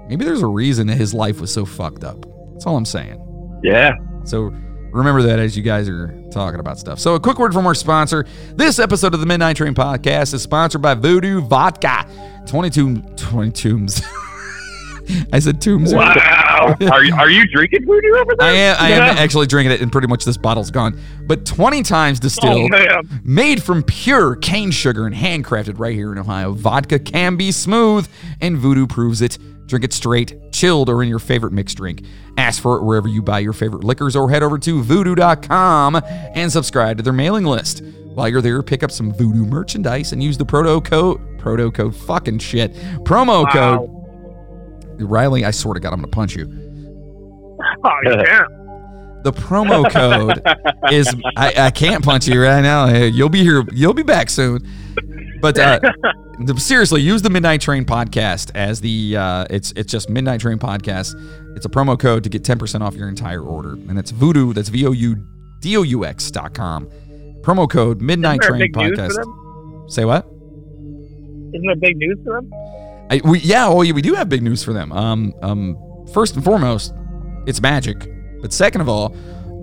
maybe there's a reason that his life was so fucked up. That's all I'm saying. Yeah. So remember that as you guys are talking about stuff. So a quick word from our sponsor. This episode of the Midnight Train podcast is sponsored by Voudoux Vodka. 22 22 I said tombs. Wow. are, you, are you drinking Voudoux over there? I am, I am Yeah. actually drinking it, and pretty much this bottle's gone. But 20 times Oh distilled, man. made from pure cane sugar and handcrafted right here in Ohio. Vodka can be smooth, and Voudoux proves it. Drink it straight, chilled, or in your favorite mixed drink. Ask for it wherever you buy your favorite liquors, or head over to voudoux.com and subscribe to their mailing list. While you're there, pick up some Voudoux merchandise and use the proto code, proto code, fucking shit, promo Wow. code. Riley, I swear to God, I'm gonna punch you. Oh, yeah. The promo code is I, I can't punch you right now. You'll be here. You'll be back soon. But uh, seriously, use the Midnight Train podcast as the uh, it's it's just Midnight Train podcast. It's a promo code to get ten percent off your entire order, and it's Voudoux. That's V O U D O U X dot com. Promo code Midnight Train big news for podcast. Say what? Isn't there big news for them? I, we, yeah, oh, yeah, we do have big news for them. Um, um, first and foremost, it's magic. But second of all,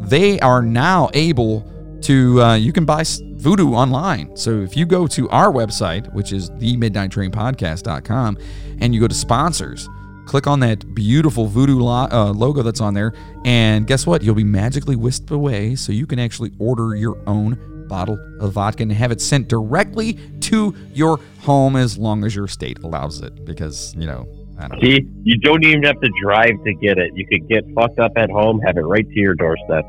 they are now able to. Uh, you can buy Voudoux online. So if you go to our website, which is themidnighttrainpodcast.com, and you go to sponsors, click on that beautiful Voudoux lo- uh, logo that's on there, and guess what? You'll be magically whisked away, so you can actually order your own bottle of vodka and have it sent directly to your home as long as your state allows it. Because you know, I don't know. See, you don't even have to drive to get it. You could get fucked up at home, have it right to your doorstep.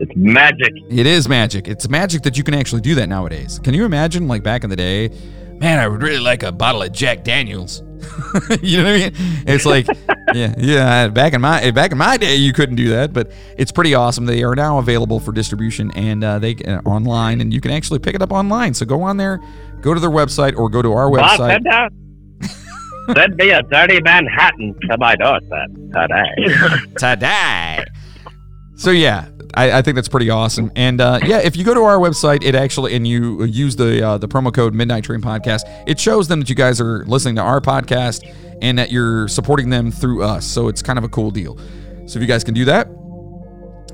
It's magic. It is magic. It's magic that you can actually do that nowadays. Can you imagine, like back in the day? Man, I would really like a bottle of Jack Daniels. you know what I mean? It's like, yeah, yeah. Back in my back in my day, you couldn't do that, but it's pretty awesome. They are now available for distribution and uh, they uh, online, and you can actually pick it up online. So go on there, go to their website, or go to our website. Bartender, Send me a dirty Manhattan to my doorstep today. today. So yeah, I, I think that's pretty awesome. And uh, yeah, if you go to our website, it actually and you use the uh, the promo code Midnight Train Podcast, it shows them that you guys are listening to our podcast and that you're supporting them through us. So it's kind of a cool deal. So if you guys can do that,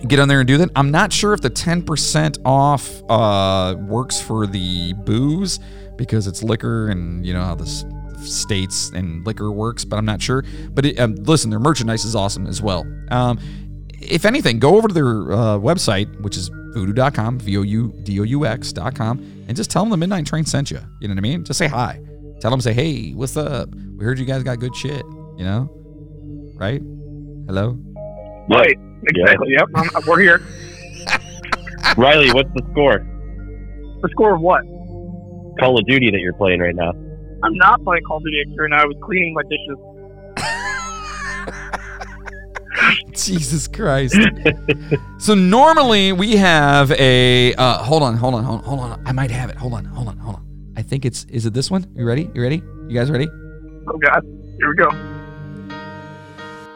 get on there and do that. I'm not sure if the 10% off uh, works for the booze because it's liquor and you know how this states and liquor works, but I'm not sure. But it, um, listen, their merchandise is awesome as well. Um, if anything, go over to their uh, website, which is voudoux.com, V O U D O U X.com, and just tell them the Midnight Train sent you. You know what I mean? Just say hi. Tell them, say, hey, what's up? We heard you guys got good shit, you know? Right? Hello? Right. Exactly. Yep. I'm, we're here. Riley, what's the score? The score of what? Call of Duty that you're playing right now. I'm not playing Call of Duty right now. I was cleaning my dishes. Jesus Christ. so normally we have a uh, hold on, hold on, hold on, hold on. I might have it. Hold on, hold on, hold on. I think it's is it this one? You ready? You ready? You guys ready? Oh God, here we go.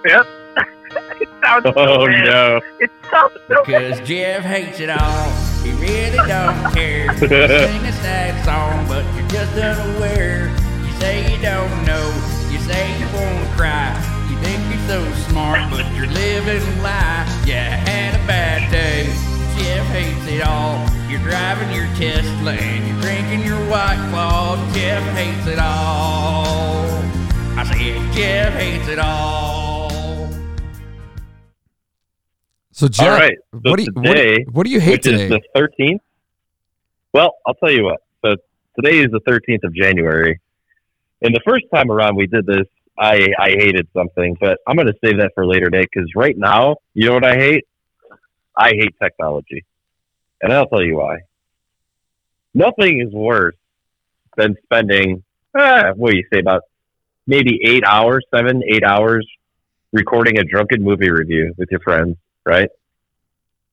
Yep. it sounds so Oh bad. no. It sounds so bad. Because Jeff hates it all. He really don't care. You sing a sad song, but you're just unaware. You say you don't know. You say you won't cry. You think you're so smart, but you're living a lie. You had a bad day. Jeff hates it all. You're driving your Tesla and you're drinking your White Claw. Jeff hates it all. I said Jeff hates it all. So Jeff, All right. So what do you what, do today, you- what do you hate today? the 13th. Well, I'll tell you what. So today is the 13th of January, and the first time around we did this, I I hated something, but I'm going to save that for later day because right now, you know what I hate? I hate technology, and I'll tell you why. Nothing is worse than spending ah, what do you say about maybe eight hours, seven, eight hours recording a drunken movie review with your friends, right?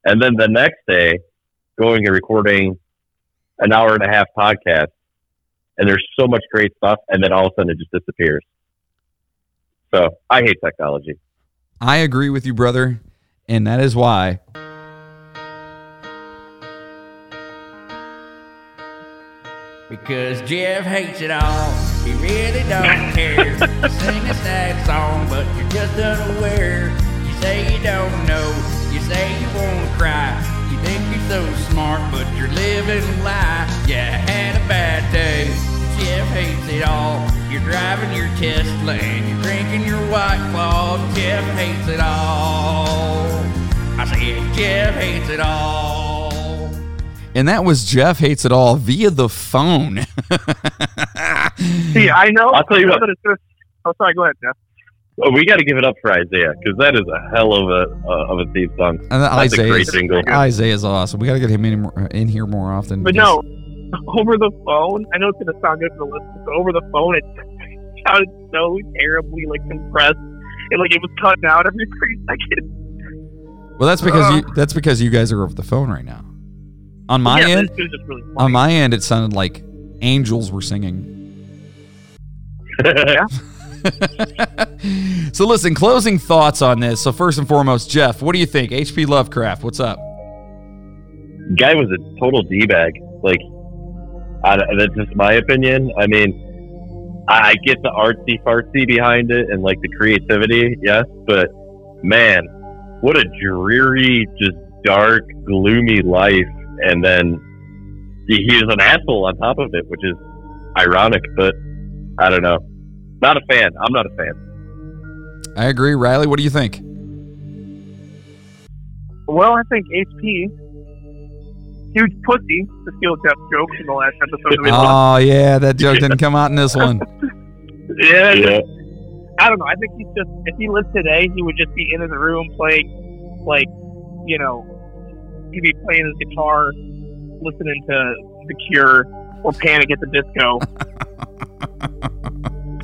And then the next day, going and recording an hour and a half podcast, and there's so much great stuff, and then all of a sudden it just disappears. So I hate technology. I agree with you, brother, and that is why. Because Jeff hates it all. He really don't care. You sing a sad song, but you're just unaware. You say you don't know. You say you wanna cry. You think you're so smart, but you're living a lie. You had a bad day. Jeff hates it all. You're driving your Tesla and you're drinking your White Claw. Jeff hates it all. I said Jeff hates it all. And that was Jeff hates it all via the phone. See, I know. I'll tell you what. that it's gonna- Oh, sorry. Go ahead, Jeff. Oh, we got to give it up for Isaiah because that is a hell of a uh, of a theme song. And That's a Isaiah great is, jingle. Isaiah's awesome. We got to get him in, more- in here more often. But no, over the phone. I know it's gonna sound good for the listeners, but over the phone, it sounded so terribly like compressed. It like it was cutting out every three seconds. Well, that's because Uh. you that's because you guys are over the phone right now. On my yeah, end, it really on my end, it sounded like angels were singing. yeah. so listen, closing thoughts on this. So first and foremost, Jeff, what do you think? HP Lovecraft, what's up? Guy was a total d bag. Like, I, that's just my opinion. I mean, I get the artsy fartsy behind it and like the creativity, yes, but man, what a dreary, just dark, gloomy life. And then he he was an asshole on top of it, which is ironic, but I don't know. Not a fan. I'm not a fan. I agree, Riley. What do you think? Well, I think HP, huge pussy, to steal Jeff's joke from the last episode. That we lost. Oh yeah, that joke didn't come out in this one. yeah, Yeah. I don't know. I think he's just if he lived today, he would just be in his room playing, like, you know, he'd be playing his guitar, listening to The Cure or Panic at the Disco,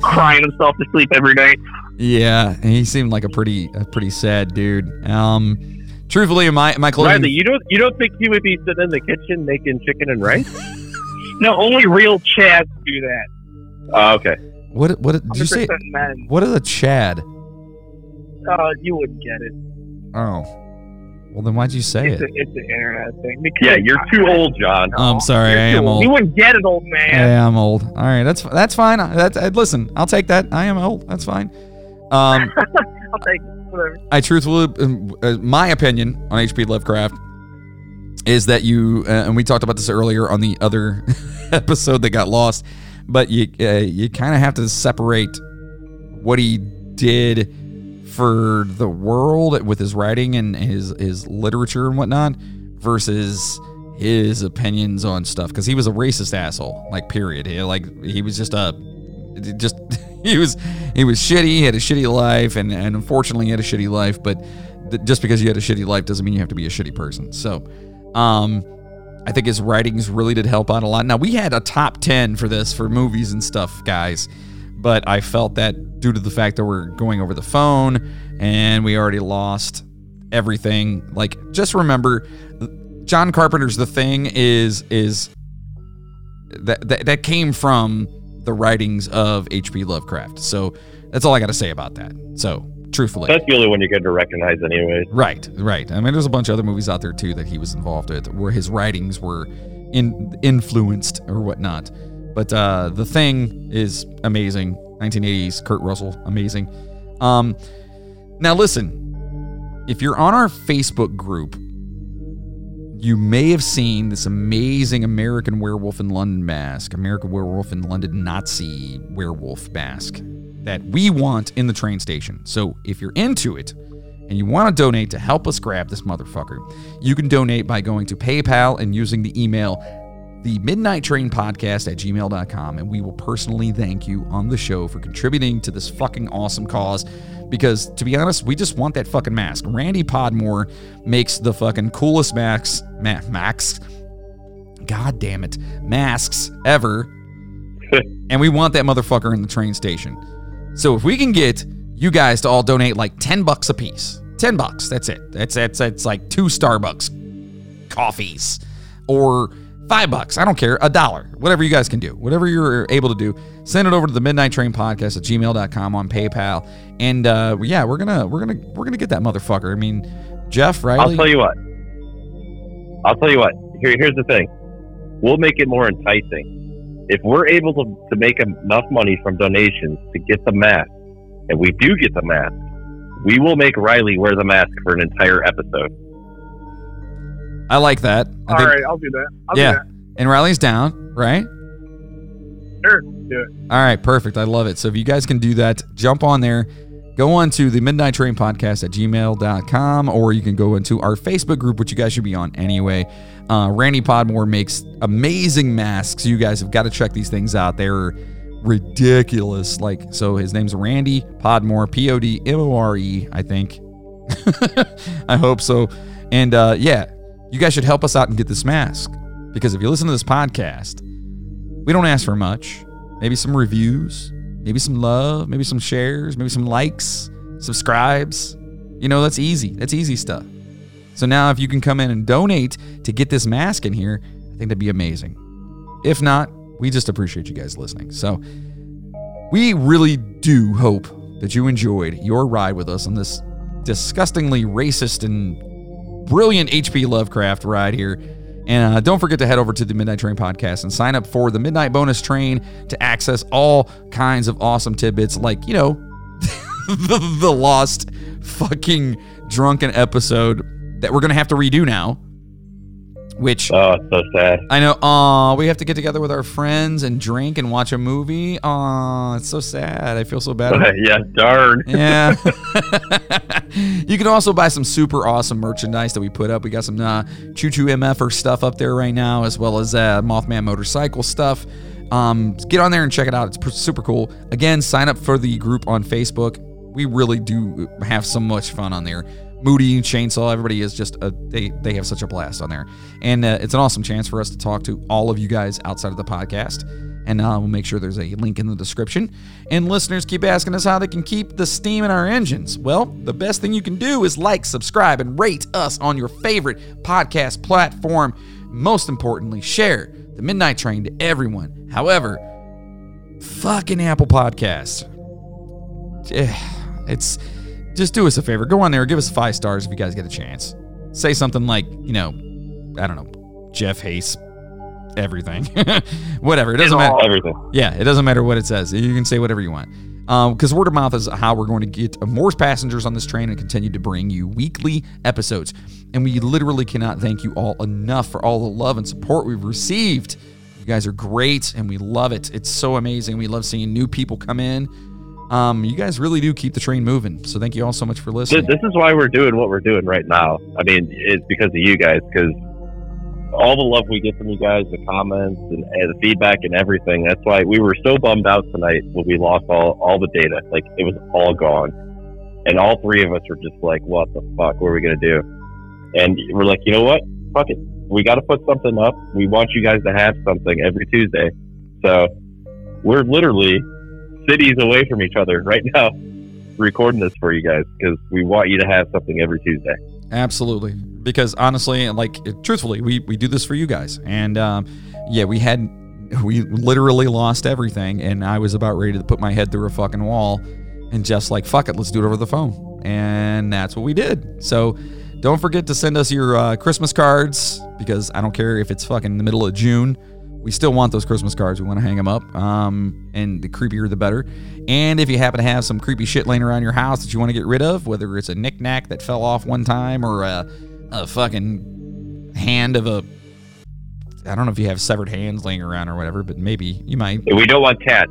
crying himself to sleep every night. Yeah, he seemed like a pretty a pretty sad dude. Um, truthfully, my my closing, Riley, you don't you don't think he would be sitting in the kitchen making chicken and rice? No, only real Chads do that. Oh, okay. what what did you say? 100% men. What is a Chad? Uh, you wouldn't get it. Oh, well then why'd you say It's, it? a, it's an internet thing. Because Yeah, you're too old, John. Oh, I'm sorry, You're I am old. old. You wouldn't get it, old man. Yeah, I'm old. All right, that's that's fine. That's uh, listen. I'll take that. I am old. That's fine. Um, I'll take it. Whatever. I truthfully, um, uh, my opinion on H.P. Lovecraft is that you, uh, and we talked about this earlier on the other episode that got lost, but you uh, you kind of have to separate what he did for the world with his writing and his his literature and whatnot versus his opinions on stuff. Because he was a racist asshole like period. He, like he was just a just he was he was shitty he had a shitty life and, and unfortunately he had a shitty life but th- just because you had a shitty life doesn't mean you have to be a shitty person. So um i think his writings really did help out a lot. Now we had a top 10 for this for movies and stuff guys but I felt that due to the fact that we're going over the phone and we already lost everything. Like, just remember, John Carpenter's The Thing is is that that, that came from the writings of H.P. Lovecraft. So that's all I got to say about that. So truthfully, That's the only one you're going to recognize, anyways. Right, right. I mean, there's a bunch of other movies out there too that he was involved with, where his writings were in influenced or whatnot. But uh, the thing is amazing. 1980s, Kurt Russell, amazing. Um, now listen, if you're on our Facebook group, you may have seen this amazing American Werewolf in London mask, American Werewolf in London Nazi werewolf mask that we want in the train station. So if you're into it and you want to donate to help us grab this motherfucker, you can donate by going to PayPal and using the email the midnight train podcast at gmail.com and we will personally thank you on the show for contributing to this fucking awesome cause. Because to be honest we just want that fucking mask. Randy podmore makes the fucking coolest masks ma- masks god damn it masks ever. And we want that motherfucker in the train station. So if we can get you guys to all donate like 10 bucks a piece 10 bucks that's it. That's that's that's like two starbucks coffees. Or five bucks i don't care a dollar whatever you guys can do whatever you're able to do send it over to the midnight train podcast at gmail.com on paypal and uh yeah we're gonna we're gonna we're gonna get that motherfucker i mean jeff right I'll tell you what. I'll tell you what. Here, here's the thing. We'll make it more enticing. If we're able to, to make enough money from donations to get the mask, and we do get the mask, we will make Riley wear the mask for an entire episode. I like that I All think- right, I'll do that. I'll yeah do that. and riley's down right Sure, do it. All right, perfect. I love it. So if you guys can do that, jump on there. Go on to the Midnight Train Podcast at gmail.com, or you can go into our Facebook group, which you guys should be on anyway. Uh, Randy Podmore makes amazing masks. You guys have got to check these things out. They're ridiculous. Like, so his name's Randy Podmore, P O D M O R E, I think. I hope so. And uh, yeah, you guys should help us out and get this mask. Because if you listen to this podcast, we don't ask for much. Maybe some reviews, maybe some love, maybe some shares, maybe some likes, subscribes. You know, that's easy. That's easy stuff. So now if you can come in and donate to get this mask in here, I think that'd be amazing. If not, we just appreciate you guys listening. So we really do hope that you enjoyed your ride with us on this disgustingly racist and brilliant HP Lovecraft ride here. And uh, don't forget to head over to the Midnight Train podcast and sign up for the Midnight Bonus Train to access all kinds of awesome tidbits like, you know, the, the lost fucking drunken episode that we're going to have to redo now. Which Oh, it's so sad. I know. Aw, we have to get together with our friends and drink and watch a movie. Aw, it's so sad. I feel so bad. yeah, darn. yeah. you can also buy some super awesome merchandise that we put up. We got some uh, Choo Choo MFer stuff up there right now, as well as uh, Mothman motorcycle stuff. Um, get on there and check it out. It's super cool. Again, sign up for the group on Facebook. We really do have so much fun on there. Moody, Chainsaw, everybody is just a, they they have such a blast on there, and uh, it's an awesome chance for us to talk to all of you guys outside of the podcast. And uh, we'll make sure there's a link in the description. And listeners keep asking us how they can keep the steam in our engines. Well, the best thing you can do is like, subscribe, and rate us on your favorite podcast platform. Most importantly, share the Midnight Train to everyone. However, fucking Apple Podcasts. Eh, It's just do us a favor. Go on there, give us five stars if you guys get a chance. Say something like, you know, I don't know, Jeff hates everything. Whatever. It doesn't matter. Everything. Yeah, it doesn't matter what it says. You can say whatever you want. Um, because word of mouth is how we're going to get more passengers on this train and continue to bring you weekly episodes. And we literally cannot thank you all enough for all the love and support we've received. You guys are great and we love it. It's so amazing. We love seeing new people come in. Um, you guys really do keep the train moving. So thank you all so much for listening. this is why we're doing what we're doing right now. I mean, it's because of you guys. Because all the love we get from you guys, the comments and, and the feedback and everything. That's why we were so bummed out tonight when we lost all all the data. Like it was all gone, and all three of us were just like, "What the fuck? What are we gonna do?" And we're like, "You know what? Fuck it. We got to put something up. We want you guys to have something every Tuesday." So we're literally cities away from each other right now, recording this for you guys because we want you to have something every Tuesday. Absolutely. Because honestly, like truthfully, we, we do this for you guys. And um, yeah, we had we literally lost everything and I was about ready to put my head through a fucking wall and just like fuck it, let's do it over the phone. And that's what we did. So don't forget to send us your uh, Christmas cards because I don't care if it's fucking the middle of June. We still want those Christmas cards. We want to hang them up. Um, and the creepier, the better. And if you happen to have some creepy shit laying around your house that you want to get rid of, whether it's a knickknack that fell off one time or a, a fucking hand of a. I don't know if you have severed hands laying around or whatever, but maybe you might. We don't want cats.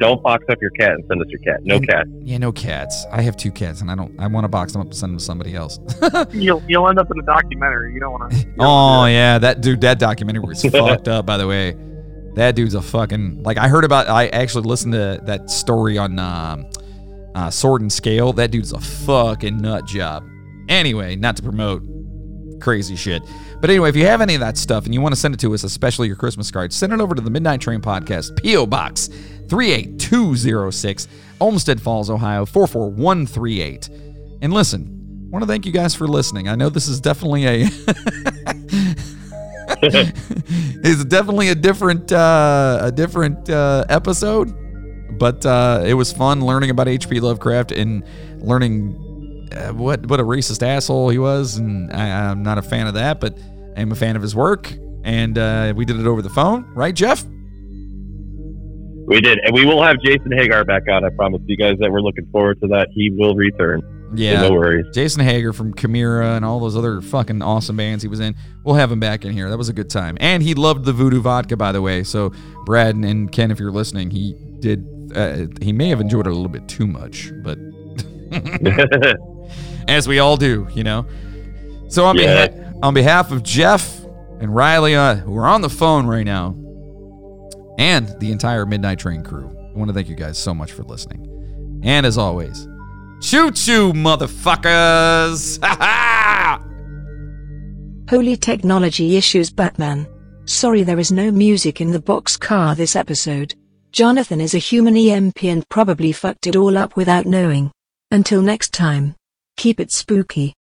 Don't box up your cat and send us your cat. No And- cat. Yeah, no cats. I have two cats, and I don't. I want to box them up and send them to somebody else. You'll you'll end up in a documentary. You don't want to. Oh yeah, that dude. That documentary was fucked up. By the way, that dude's a fucking like. I heard about. I actually listened to that story on um, uh, Sword and Scale. That dude's a fucking nut job. Anyway, not to promote crazy shit, but anyway, if you have any of that stuff and you want to send it to us, especially your Christmas cards, send it over to the Midnight Train Podcast, PO Box three eight two zero six, Olmsted Falls, Ohio four four one three eight. And listen. I want to thank you guys for listening. I know this is definitely a is definitely a different uh, a different uh, episode, but uh, it was fun learning about H.P. Lovecraft and learning uh, what what a racist asshole he was. And I, I'm not a fan of that, but I'm a fan of his work. And uh, we did it over the phone, right, Jeff? We did, and we will have Jason Hagar back on. I promise you guys that we're looking forward to that. He will return. So Yeah. no worries. Jason Hager from Chimera and all those other fucking awesome bands he was in. We'll have him back in here. That was a good time. And he loved the Voudoux Vodka, by the way. So, Brad and Ken, if you're listening, he did. Uh, he may have enjoyed it a little bit too much, but as we all do, you know. So on Yeah. behalf on behalf of Jeff and Riley, uh, who are on the phone right now, and the entire Midnight Train crew, I want to thank you guys so much for listening. And as always, choo choo, motherfuckers! Ha ha! Holy technology issues Batman. Sorry there is no music in the box car this episode. Jonathan is a human EMP and probably fucked it all up without knowing. Until next time. Keep it spooky.